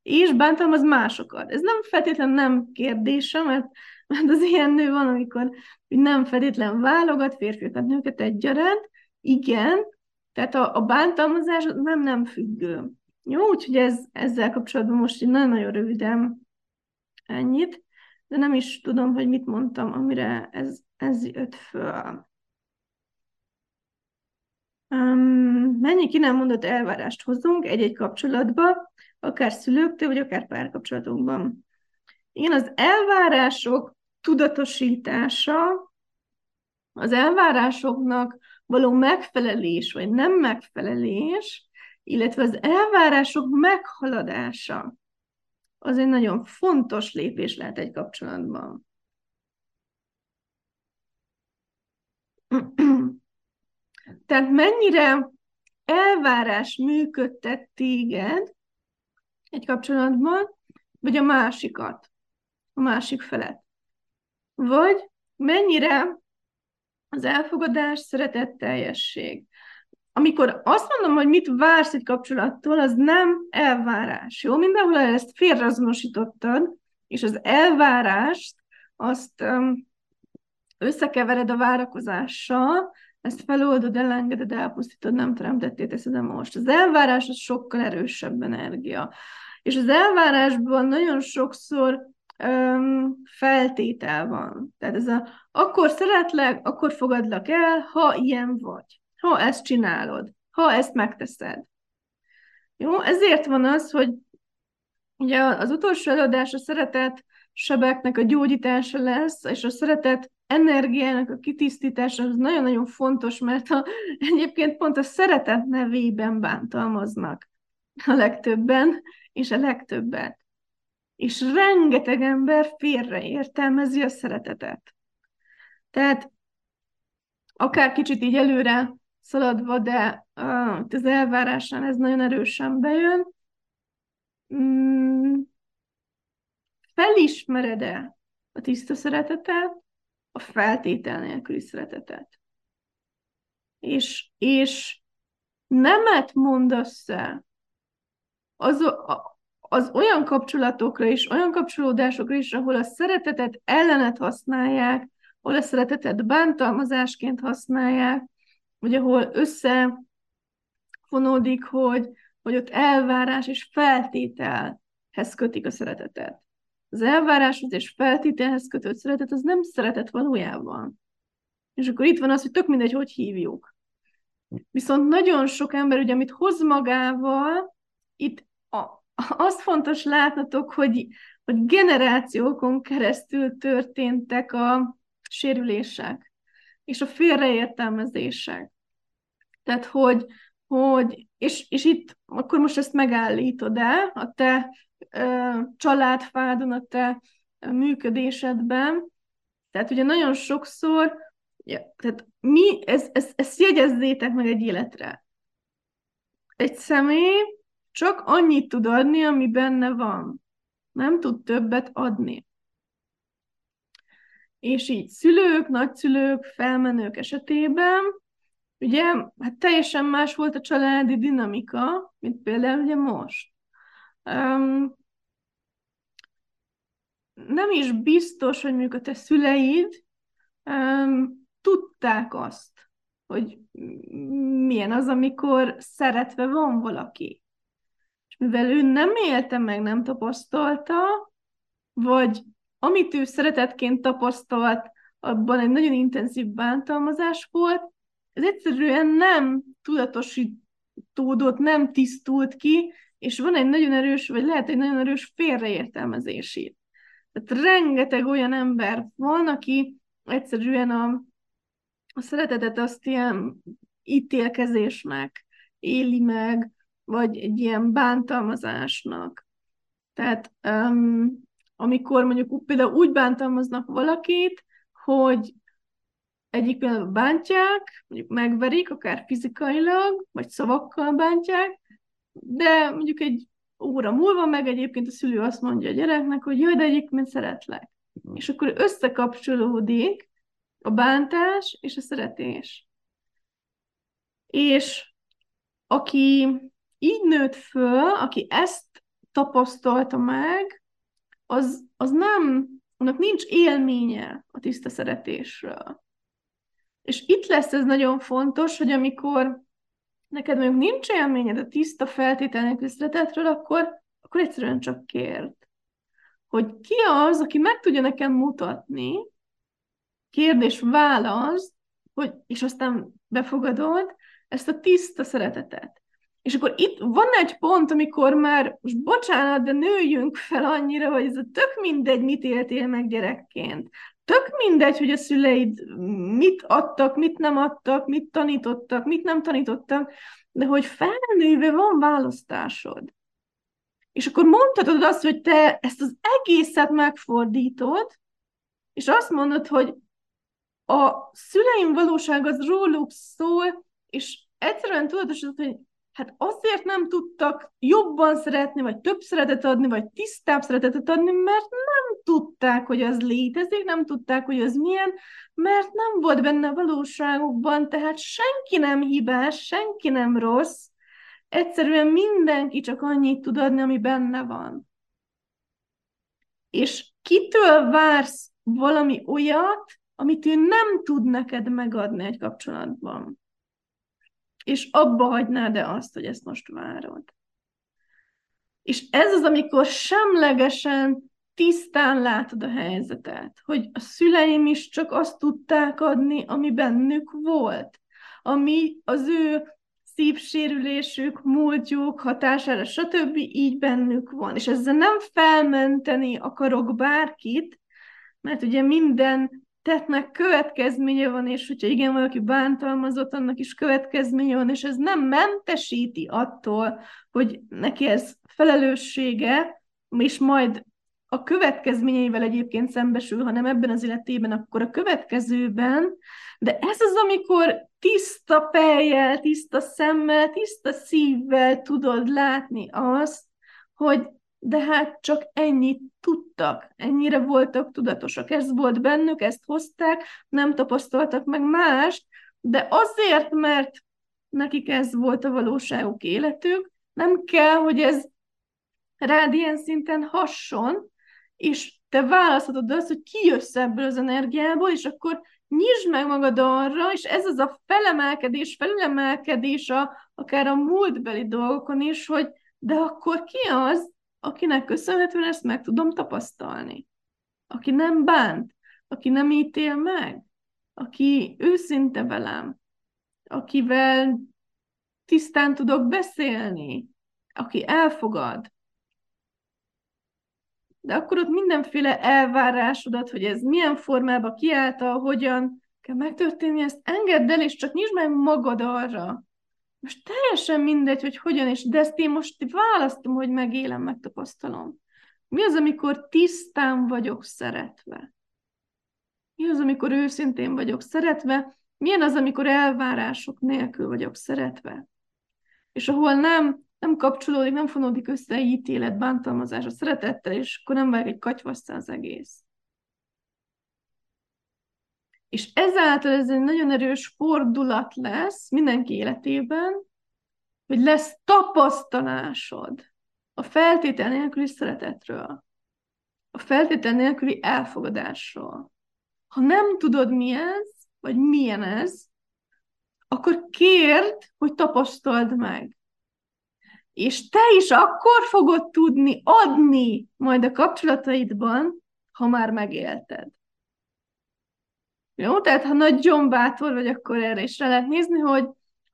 és bántalmaz másokat. Ez nem feltétlenül nem kérdése, mert, mert az ilyen nő van, amikor nem feltétlenül válogat férfiakat, nőket egyaránt. Igen, tehát a, a bántalmazás nem nem függő. Jó, úgyhogy ez, ezzel kapcsolatban most így nagyon-nagyon röviden ennyit, de nem is tudom, hogy mit mondtam, amire ez, ez jött föl. Um, mennyi ki nem mondott elvárást hozunk egy-egy kapcsolatba, akár szülőktől, vagy akár párkapcsolatokban. Igen, az elvárások tudatosítása, az elvárásoknak való megfelelés, vagy nem megfelelés, illetve az elvárások meghaladása, az egy nagyon fontos lépés lehet egy kapcsolatban. Tehát mennyire elvárás működtet téged egy kapcsolatban, vagy a másikat, a másik felet. Vagy mennyire az elfogadás, szeretet, teljesség. Amikor azt mondom, hogy mit vársz egy kapcsolattól, az nem elvárás. Jó, mindenhol ezt félreazonosítottad, és az elvárást azt összekevered a várakozással, ezt feloldod, elengeded, elpusztítod, nem teremtettél, teszed a most. Az elvárás az sokkal erősebb energia. És az elvárásban nagyon sokszor um, feltétel van. Tehát ez a, akkor szeretlek, akkor fogadlak el, ha ilyen vagy. Ha ezt csinálod. Ha ezt megteszed. Jó? Ezért van az, hogy ugye az utolsó előadás a szeretet sebeknek a gyógyítása lesz, és a szeretet energiának a kitisztítása az nagyon-nagyon fontos, mert a, egyébként pont a szeretet nevében bántalmaznak a legtöbben, és a legtöbbet. És rengeteg ember félreértelmezi a szeretetet. Tehát akár kicsit így előre szaladva, de uh, az elvárásán ez nagyon erősen bejön. Mm, felismered-e a tiszta szeretetet, a feltétel nélküli szeretetet? És, és nemet mondasz -e az, az olyan kapcsolatokra is, olyan kapcsolódásokra is, ahol a szeretetet ellenet használják, ahol a szeretetet bántalmazásként használják, vagy ahol összefonódik, hogy, hogy ott elvárás és feltételhez kötik a szeretetet. Az elváráshoz és feltételhez kötött szeretet, az nem szeretet valójában. És akkor itt van az, hogy tök mindegy, hogy hívjuk. Viszont nagyon sok ember, ugye, amit hoz magával, itt a, azt fontos látnatok, hogy, hogy generációkon keresztül történtek a sérülések és a félreértelmezések. Tehát, hogy, hogy és, és itt akkor most ezt megállítod el a te ö, családfádon, a te működésedben. Tehát ugye nagyon sokszor, ja, tehát mi, ez, ez, ezt jegyezzétek meg egy életre. Egy személy csak annyit tud adni, ami benne van. Nem tud többet adni. És így szülők, nagyszülők, felmenők esetében, ugye, hát teljesen más volt a családi dinamika, mint például ugye most. Um, nem is biztos, hogy mondjuk a te szüleid um, tudták azt, hogy milyen az, amikor szeretve van valaki. És mivel ő nem élte meg, nem tapasztalta, vagy amit ő szeretetként tapasztalt, abban egy nagyon intenzív bántalmazás volt, ez egyszerűen nem tudatosítódott, nem tisztult ki, és van egy nagyon erős, vagy lehet egy nagyon erős félreértelmezés itt. Tehát rengeteg olyan ember van, aki egyszerűen a, a szeretetet azt ilyen ítélkezésnek éli meg, vagy egy ilyen bántalmazásnak. Tehát um, amikor mondjuk például úgy bántalmaznak valakit, hogy egyik pillanatban bántják, mondjuk megverik, akár fizikailag, vagy szavakkal bántják, de mondjuk egy óra múlva meg egyébként a szülő azt mondja a gyereknek, hogy jaj, de egyébként szeretlek. Mm. És akkor összekapcsolódik a bántás és a szeretés. És aki így nőtt föl, aki ezt tapasztalta meg, az, az nem, annak nincs élménye a tiszta szeretésről. És itt lesz ez nagyon fontos, hogy amikor neked mondjuk nincs élményed a tiszta feltételnek szeretetről, akkor, akkor egyszerűen csak kérd. Hogy ki az, aki meg tudja nekem mutatni, kérdés válasz, hogy, és aztán befogadod ezt a tiszta szeretetet. És akkor itt van egy pont, amikor már, most bocsánat, de nőjünk fel annyira, hogy ez a tök mindegy, mit éltél meg gyerekként. Tök mindegy, hogy a szüleid mit adtak, mit nem adtak, mit tanítottak, mit nem tanítottak, de hogy felnőve van választásod. És akkor mondhatod azt, hogy te ezt az egészet megfordítod, és azt mondod, hogy a szüleim valóság az róluk szól, és egyszerűen tudatosítod, hogy hát azért nem tudtak jobban szeretni, vagy több szeretet adni, vagy tisztább szeretetet adni, mert nem tudták, hogy az létezik, nem tudták, hogy az milyen, mert nem volt benne a valóságukban, tehát senki nem hibás, senki nem rossz, egyszerűen mindenki csak annyit tud adni, ami benne van. És kitől vársz valami olyat, amit ő nem tud neked megadni egy kapcsolatban. És abba hagynád-e azt, hogy ezt most várod. És ez az, amikor semlegesen tisztán látod a helyzetet, hogy a szüleim is csak azt tudták adni, ami bennük volt, ami az ő szívsérülésük, múltjuk hatására, stb. így bennük van. És ezzel nem felmenteni akarok bárkit, mert ugye minden tettnek következménye van, és hogyha igen, valaki bántalmazott, annak is következménye van, és ez nem mentesíti attól, hogy neki ez felelőssége, és majd a következményeivel egyébként szembesül, hanem ebben az életében, akkor a következőben, de ez az, amikor tiszta fejjel, tiszta szemmel, tiszta szívvel tudod látni azt, hogy de hát csak ennyit tudtak, ennyire voltak tudatosak, ez volt bennük, ezt hozták, nem tapasztaltak meg mást, de azért, mert nekik ez volt a valóságuk életük, nem kell, hogy ez rád ilyen szinten hasson, és te választhatod azt, hogy kijössz ebből az energiából, és akkor nyisd meg magad arra, és ez az a felemelkedés, felülemelkedés a, akár a múltbeli dolgokon is, hogy de akkor ki az, akinek köszönhetően ezt meg tudom tapasztalni? Aki nem bánt, aki nem ítél meg, aki őszinte velem, akivel tisztán tudok beszélni, aki elfogad, de akkor ott mindenféle elvárásodat, hogy ez milyen formába kiállta, hogyan kell megtörténni, ezt engedd el, és csak nyisd meg magad arra. Most teljesen mindegy, hogy hogyan, és de ezt én most választom, hogy megélem, megtapasztalom. Mi az, amikor tisztán vagyok szeretve? Mi az, amikor őszintén vagyok szeretve? Milyen az, amikor elvárások nélkül vagyok szeretve? És ahol nem nem kapcsolódik, nem fonódik össze ítélet, bántalmazás a szeretettel, és akkor nem válik egy katyvassza az egész. És ezáltal ez egy nagyon erős fordulat lesz mindenki életében, hogy lesz tapasztalásod a feltétel nélküli szeretetről, a feltétel nélküli elfogadásról. Ha nem tudod, mi ez, vagy milyen ez, akkor kérd, hogy tapasztald meg és te is akkor fogod tudni adni majd a kapcsolataidban, ha már megélted. Jó? Tehát ha nagyon bátor vagy, akkor erre is rá lehet nézni, hogy,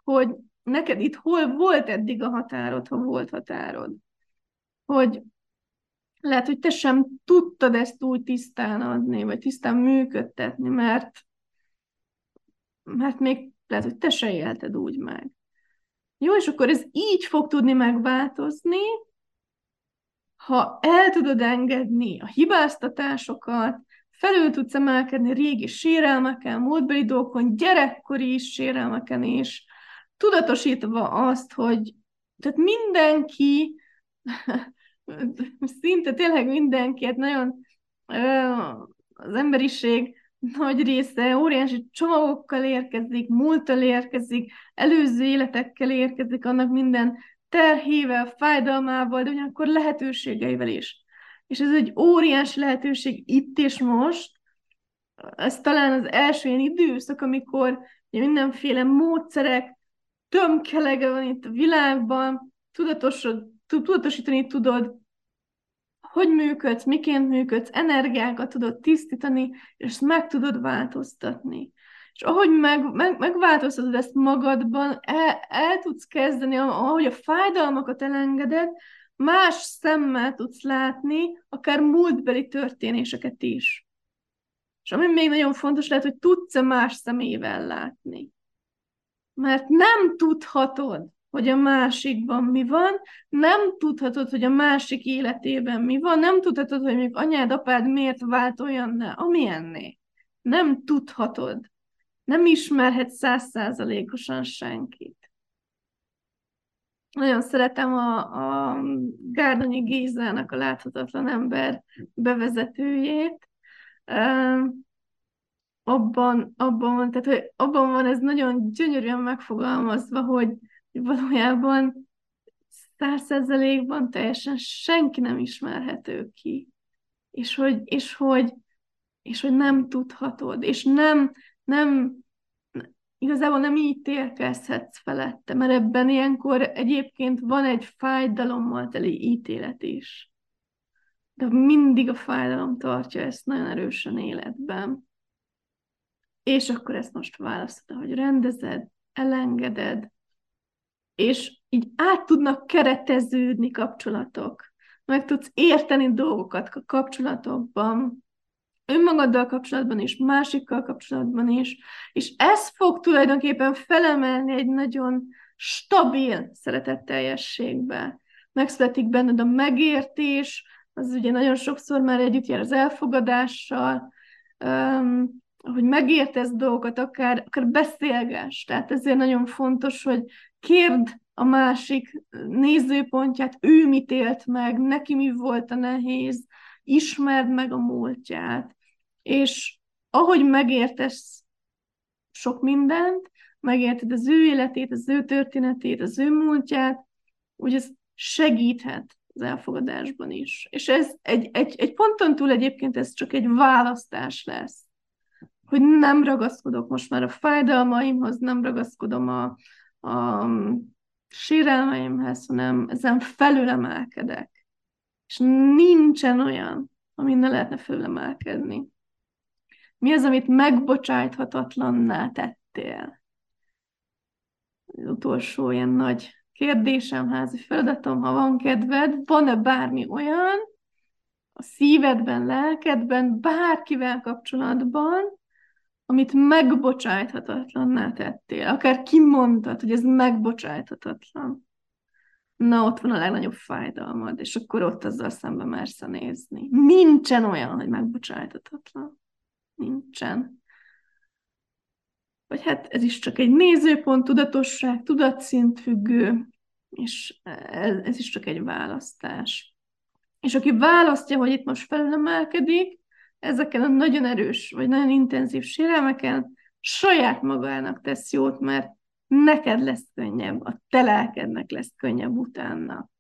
hogy neked itt hol volt eddig a határod, ha volt határod. Hogy lehet, hogy te sem tudtad ezt úgy tisztán adni, vagy tisztán működtetni, mert, mert még lehet, hogy te se élted úgy meg. Jó, és akkor ez így fog tudni megváltozni, ha el tudod engedni a hibáztatásokat, felül tudsz emelkedni régi sérelmeken, múltbeli dolgokon, gyerekkori sérelmeken is, tudatosítva azt, hogy tehát mindenki, szinte tényleg mindenki, hát nagyon az emberiség nagy része óriási csomagokkal érkezik, múltal érkezik, előző életekkel érkezik, annak minden terhével, fájdalmával, de ugyanakkor lehetőségeivel is. És ez egy óriási lehetőség itt és most. Ez talán az első ilyen időszak, amikor mindenféle módszerek tömkelege van itt a világban, tudatosítani tudod hogy működsz, miként működsz, energiákat tudod tisztítani, és ezt meg tudod változtatni. És ahogy meg, meg, megváltoztatod ezt magadban, el, el tudsz kezdeni, ahogy a fájdalmakat elengeded, más szemmel tudsz látni, akár múltbeli történéseket is. És ami még nagyon fontos lehet, hogy tudsz-e más szemével látni. Mert nem tudhatod, hogy a másikban mi van, nem tudhatod, hogy a másik életében mi van, nem tudhatod, hogy még anyád, apád miért vált olyanná, amilyenné. Nem tudhatod. Nem ismerhet százszázalékosan senkit. Nagyon szeretem a, a Gárdonyi Gézának a láthatatlan ember bevezetőjét. abban, abban van, tehát hogy abban van ez nagyon gyönyörűen megfogalmazva, hogy valójában százszerzelékban teljesen senki nem ismerhető ki. És hogy, és hogy és hogy nem tudhatod, és nem, nem, igazából nem ítélkezhetsz felette, mert ebben ilyenkor egyébként van egy fájdalommal teli ítélet is. De mindig a fájdalom tartja ezt nagyon erősen életben. És akkor ezt most választod, hogy rendezed, elengeded, és így át tudnak kereteződni kapcsolatok. Meg tudsz érteni dolgokat a kapcsolatokban, önmagaddal kapcsolatban is, másikkal kapcsolatban is, és ez fog tulajdonképpen felemelni egy nagyon stabil szeretetteljességbe. Megszületik benned a megértés, az ugye nagyon sokszor már együtt jár az elfogadással, um, hogy megértesz dolgokat, akár, akár beszélgess. Tehát ezért nagyon fontos, hogy kérd a másik nézőpontját, ő mit élt meg, neki mi volt a nehéz, ismerd meg a múltját. És ahogy megértesz sok mindent, megérted az ő életét, az ő történetét, az ő múltját, úgy ez segíthet az elfogadásban is. És ez egy, egy, egy ponton túl egyébként ez csak egy választás lesz. Hogy nem ragaszkodok most már a fájdalmaimhoz, nem ragaszkodom a, a sérelmeimhez, hanem ezen felülemelkedek. És nincsen olyan, amin ne lehetne fölülemelkedni. Mi az, amit megbocsájthatatlanná tettél? Az utolsó ilyen nagy kérdésem, házi feladatom, ha van kedved, van-e bármi olyan a szívedben, lelkedben, bárkivel kapcsolatban, amit megbocsájthatatlanná tettél. Akár kimondtad, hogy ez megbocsájthatatlan. Na, ott van a legnagyobb fájdalmad, és akkor ott azzal szembe mersz nézni. Nincsen olyan, hogy megbocsájthatatlan. Nincsen. Vagy hát ez is csak egy nézőpont, tudatosság, tudatszint függő, és ez, ez is csak egy választás. És aki választja, hogy itt most felemelkedik, ezeken a nagyon erős, vagy nagyon intenzív sérelmeken saját magának tesz jót, mert neked lesz könnyebb, a te lelkednek lesz könnyebb utána.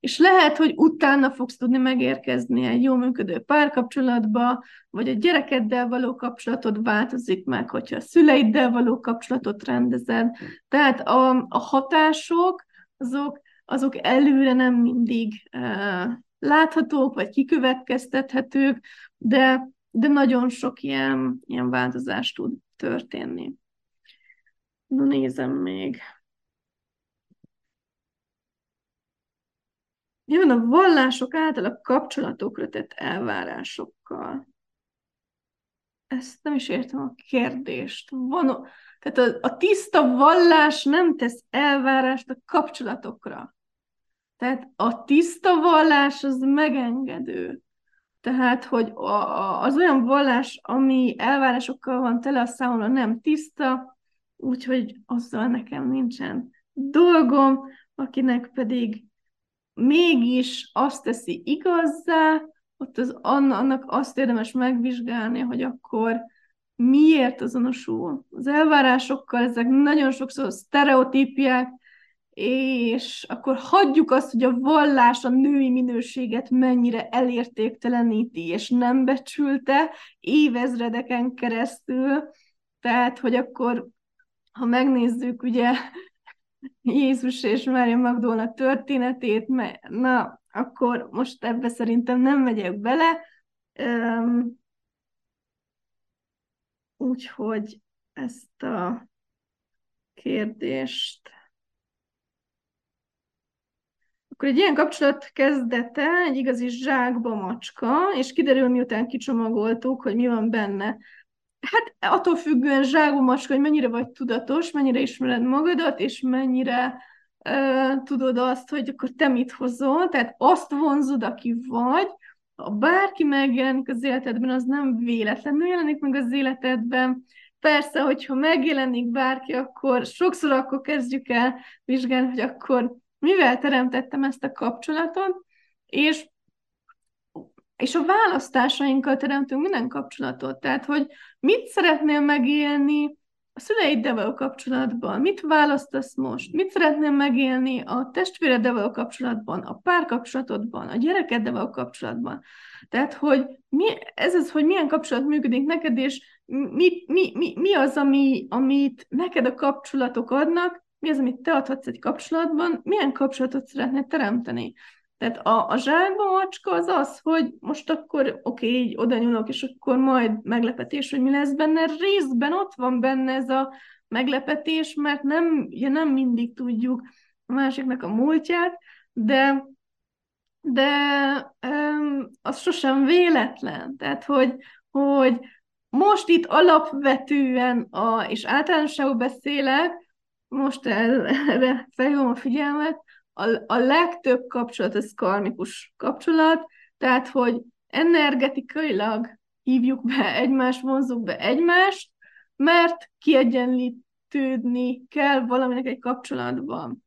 És lehet, hogy utána fogsz tudni megérkezni egy jó működő párkapcsolatba, vagy a gyerekeddel való kapcsolatod változik meg, hogyha a szüleiddel való kapcsolatot rendezed. Tehát a, a hatások, azok, azok előre nem mindig uh, láthatók, vagy kikövetkeztethetők, de, de nagyon sok ilyen, ilyen változás tud történni. Na nézem még. Jön a vallások által a kapcsolatokra tett elvárásokkal. Ezt nem is értem a kérdést. Van, tehát a, a tiszta vallás nem tesz elvárást a kapcsolatokra. Tehát a tiszta vallás az megengedő. Tehát, hogy az olyan vallás, ami elvárásokkal van tele, a számomra nem tiszta, úgyhogy azzal nekem nincsen dolgom, akinek pedig mégis azt teszi igazzá, ott az, annak azt érdemes megvizsgálni, hogy akkor miért azonosul az elvárásokkal, ezek nagyon sokszor sztereotípiák, és akkor hagyjuk azt, hogy a vallás a női minőséget mennyire elértékteleníti, és nem becsülte évezredeken keresztül, tehát, hogy akkor, ha megnézzük, ugye, Jézus és Mária Magdolna történetét, na, akkor most ebbe szerintem nem megyek bele, úgyhogy ezt a kérdést akkor egy ilyen kapcsolat kezdete egy igazi zsákba macska, és kiderül, miután kicsomagoltuk, hogy mi van benne. Hát attól függően zsákba macska, hogy mennyire vagy tudatos, mennyire ismered magadat, és mennyire uh, tudod azt, hogy akkor te mit hozol, tehát azt vonzod, aki vagy, ha bárki megjelenik az életedben, az nem véletlenül jelenik meg az életedben. Persze, hogyha megjelenik bárki, akkor sokszor akkor kezdjük el vizsgálni, hogy akkor mivel teremtettem ezt a kapcsolatot, és, és a választásainkkal teremtünk minden kapcsolatot. Tehát, hogy mit szeretnél megélni, a szüleiddel való kapcsolatban, mit választasz most, mit szeretnél megélni a testvéreddel való kapcsolatban, a párkapcsolatodban, a gyerekeddel való kapcsolatban. Tehát, hogy mi, ez az, hogy milyen kapcsolat működik neked, és mi, mi, mi, mi az, ami, amit neked a kapcsolatok adnak, mi az, amit te adhatsz egy kapcsolatban, milyen kapcsolatot szeretnél teremteni. Tehát a, a zsákba macska az az, hogy most akkor oké, így oda nyúlok, és akkor majd meglepetés, hogy mi lesz benne. Részben ott van benne ez a meglepetés, mert nem, ja, nem mindig tudjuk a másiknak a múltját, de de um, az sosem véletlen. Tehát, hogy, hogy most itt alapvetően, a, és általánosságban beszélek, most erre felhívom a figyelmet, a, a legtöbb kapcsolat az karmikus kapcsolat, tehát, hogy energetikailag hívjuk be egymást, vonzuk be egymást, mert kiegyenlítődni kell valaminek egy kapcsolatban.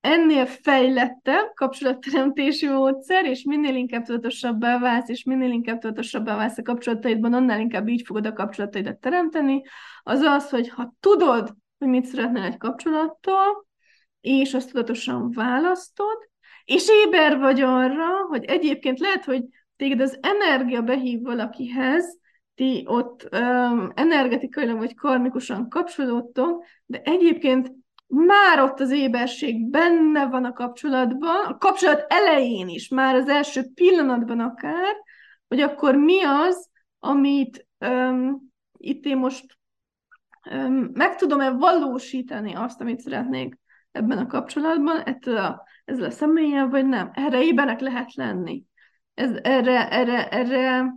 Ennél fejlettebb kapcsolatteremtési módszer, és minél inkább tudatosabbá válsz, és minél inkább tudatosabbá válsz a kapcsolataidban, annál inkább így fogod a kapcsolataidat teremteni, az az, hogy ha tudod, hogy mit szeretnél egy kapcsolattól, és azt tudatosan választod, és éber vagy arra, hogy egyébként lehet, hogy téged az energia behív valakihez, ti ott um, energetikailag vagy karmikusan kapcsolódtok, de egyébként már ott az éberség benne van a kapcsolatban, a kapcsolat elején is, már az első pillanatban akár, hogy akkor mi az, amit um, itt én most um, meg tudom-e valósítani azt, amit szeretnék ebben a kapcsolatban, ettől a, ezzel a személyen, vagy nem. Erre ébenek lehet lenni. Ez, erre, erre, erre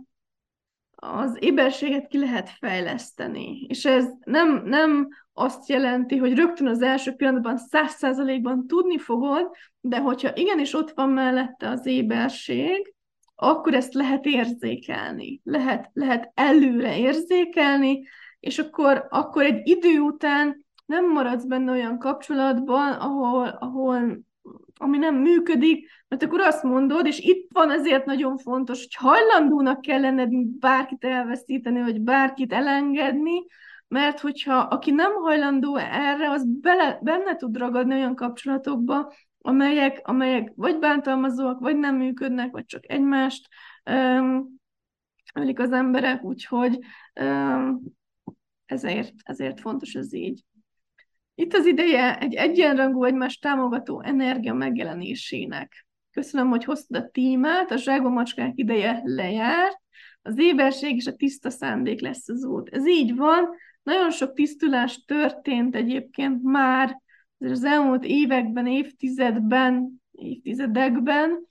az éberséget ki lehet fejleszteni. És ez nem, nem azt jelenti, hogy rögtön az első pillanatban száz százalékban tudni fogod, de hogyha igenis ott van mellette az éberség, akkor ezt lehet érzékelni, lehet, lehet előre érzékelni, és akkor, akkor egy idő után nem maradsz benne olyan kapcsolatban, ahol, ahol ami nem működik, mert akkor azt mondod, és itt van ezért nagyon fontos, hogy hajlandónak kell lenned bárkit elveszíteni, vagy bárkit elengedni, mert hogyha aki nem hajlandó erre, az bele, benne tud ragadni olyan kapcsolatokba, amelyek, amelyek vagy bántalmazóak, vagy nem működnek, vagy csak egymást um, ölik az emberek, úgyhogy um, ezért, ezért fontos ez így. Itt az ideje egy egyenrangú, egymást támogató energia megjelenésének. Köszönöm, hogy hoztad a tímát, a zsákba macskák ideje lejárt, az éberség és a tiszta szándék lesz az út. Ez így van, nagyon sok tisztulás történt egyébként már az elmúlt években, évtizedben, évtizedekben,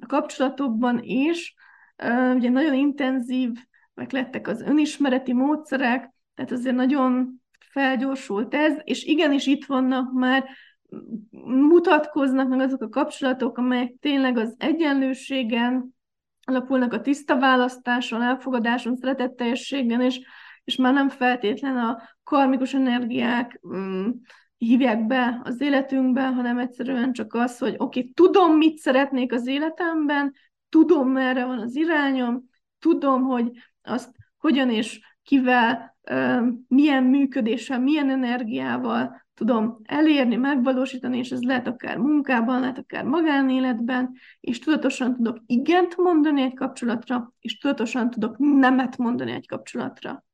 a kapcsolatokban is, ugye nagyon intenzív, meg lettek az önismereti módszerek, tehát azért nagyon felgyorsult ez, és igenis itt vannak már, mutatkoznak meg azok a kapcsolatok, amelyek tényleg az egyenlőségen alapulnak a tiszta választáson, elfogadáson, szeretetteljességen, és, és már nem feltétlen a karmikus energiák mm, hívják be az életünkbe, hanem egyszerűen csak az, hogy oké, okay, tudom, mit szeretnék az életemben, tudom, merre van az irányom, tudom, hogy azt hogyan és kivel milyen működéssel, milyen energiával tudom elérni, megvalósítani, és ez lehet akár munkában, lehet akár magánéletben, és tudatosan tudok igent mondani egy kapcsolatra, és tudatosan tudok nemet mondani egy kapcsolatra.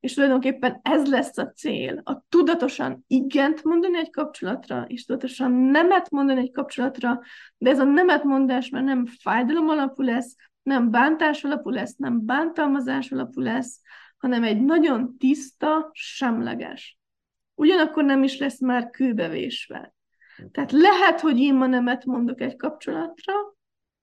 És tulajdonképpen ez lesz a cél, a tudatosan igent mondani egy kapcsolatra, és tudatosan nemet mondani egy kapcsolatra, de ez a nemet mondás már nem fájdalom alapú lesz, nem bántás alapú lesz, nem bántalmazás alapú lesz, hanem egy nagyon tiszta, semleges. Ugyanakkor nem is lesz már kőbevésve. Tehát lehet, hogy én ma nemet mondok egy kapcsolatra,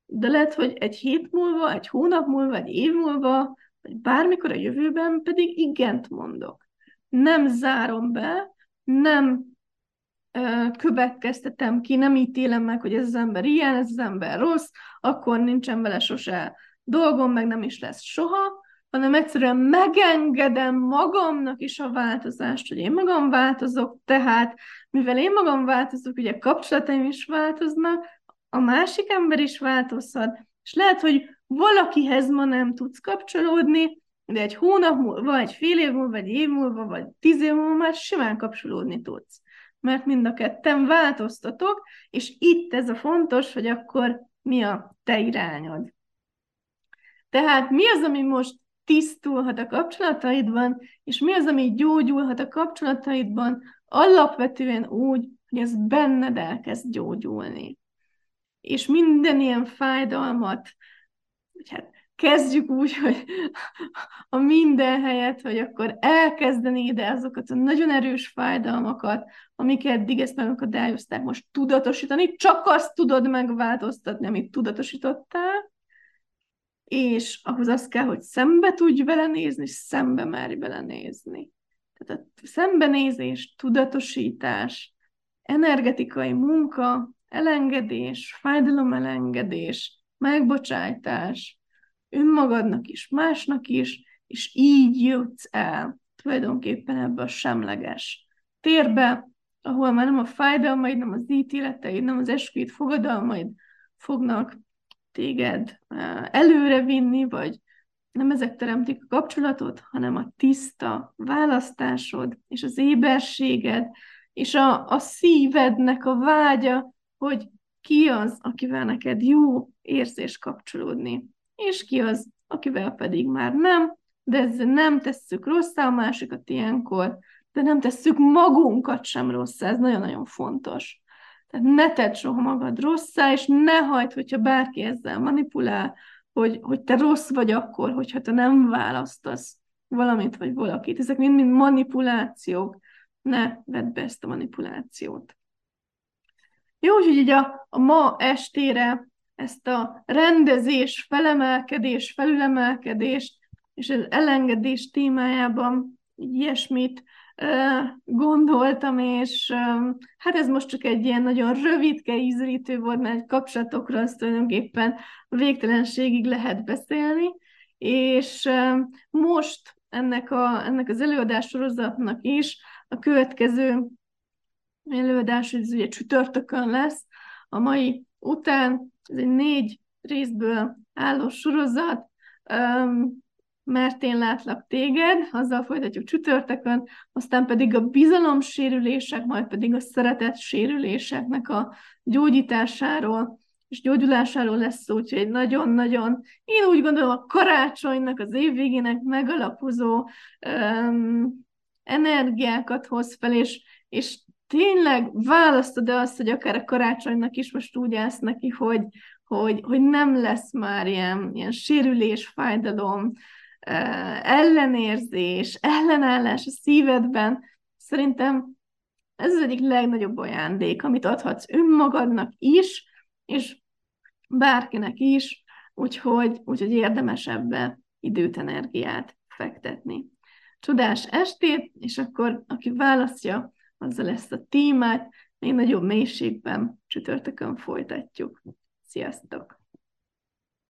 de lehet, hogy egy hét múlva, egy hónap múlva, egy év múlva, vagy bármikor a jövőben pedig igent mondok. Nem zárom be, nem ö, következtetem ki, nem ítélem meg, hogy ez az ember ilyen, ez az ember rossz, akkor nincsen vele sose dolgom, meg nem is lesz soha, hanem egyszerűen megengedem magamnak is a változást, hogy én magam változok, tehát mivel én magam változok, ugye kapcsolataim is változnak, a másik ember is változhat, és lehet, hogy valakihez ma nem tudsz kapcsolódni, de egy hónap múlva, egy fél év múlva, egy év múlva, vagy tíz év múlva már simán kapcsolódni tudsz. Mert mind a ketten változtatok, és itt ez a fontos, hogy akkor mi a te irányod. Tehát mi az, ami most tisztulhat a kapcsolataidban, és mi az, ami gyógyulhat a kapcsolataidban, alapvetően úgy, hogy ez benned elkezd gyógyulni. És minden ilyen fájdalmat, hát kezdjük úgy, hogy a minden helyet, hogy akkor elkezdeni ide azokat a nagyon erős fájdalmakat, amik eddig ezt megakadályozták, most tudatosítani, csak azt tudod megváltoztatni, amit tudatosítottál, és ahhoz az kell, hogy szembe tudj vele nézni, szembe merj vele nézni. Tehát a szembenézés, tudatosítás, energetikai munka, elengedés, fájdalomelengedés, megbocsájtás, önmagadnak is, másnak is, és így jutsz el tulajdonképpen ebbe a semleges térbe, ahol már nem a fájdalmaid, nem az ítéleteid, nem az esküvét fogadalmaid fognak téged előre vinni, vagy nem ezek teremtik a kapcsolatot, hanem a tiszta választásod, és az éberséged, és a, a szívednek a vágya, hogy ki az, akivel neked jó érzés kapcsolódni, és ki az, akivel pedig már nem, de ezzel nem tesszük rosszá a másikat ilyenkor, de nem tesszük magunkat sem rosszá, ez nagyon-nagyon fontos. Tehát ne tedd soha magad rosszá, és ne hagyd, hogyha bárki ezzel manipulál, hogy, hogy te rossz vagy akkor, hogyha te nem választasz valamit vagy valakit. Ezek mind-mind manipulációk. Ne vedd be ezt a manipulációt. Jó, hogy így a, a ma estére ezt a rendezés, felemelkedés, felülemelkedést és az elengedés témájában ilyesmit gondoltam, és hát ez most csak egy ilyen nagyon rövidke ízlítő volt, mert kapcsolatokról azt tulajdonképpen végtelenségig lehet beszélni, és most ennek, a, ennek az előadás sorozatnak is a következő előadás, ez ugye csütörtökön lesz, a mai után, ez egy négy részből álló sorozat, mert én látlak téged, azzal folytatjuk csütörtökön, aztán pedig a bizalomsérülések, majd pedig a szeretet sérüléseknek a gyógyításáról és gyógyulásáról lesz szó, úgyhogy egy nagyon-nagyon, én úgy gondolom a karácsonynak, az évvégének megalapozó um, energiákat hoz fel, és, és tényleg választod e azt, hogy akár a karácsonynak is most úgy állsz neki, hogy, hogy, hogy nem lesz már ilyen, ilyen sérülés, fájdalom, ellenérzés, ellenállás a szívedben, szerintem ez az egyik legnagyobb ajándék, amit adhatsz önmagadnak is, és bárkinek is, úgyhogy, úgyhogy érdemes ebbe időt, energiát fektetni. Csodás estét, és akkor aki választja, azzal lesz a témát, még nagyobb mélységben csütörtökön folytatjuk. Sziasztok!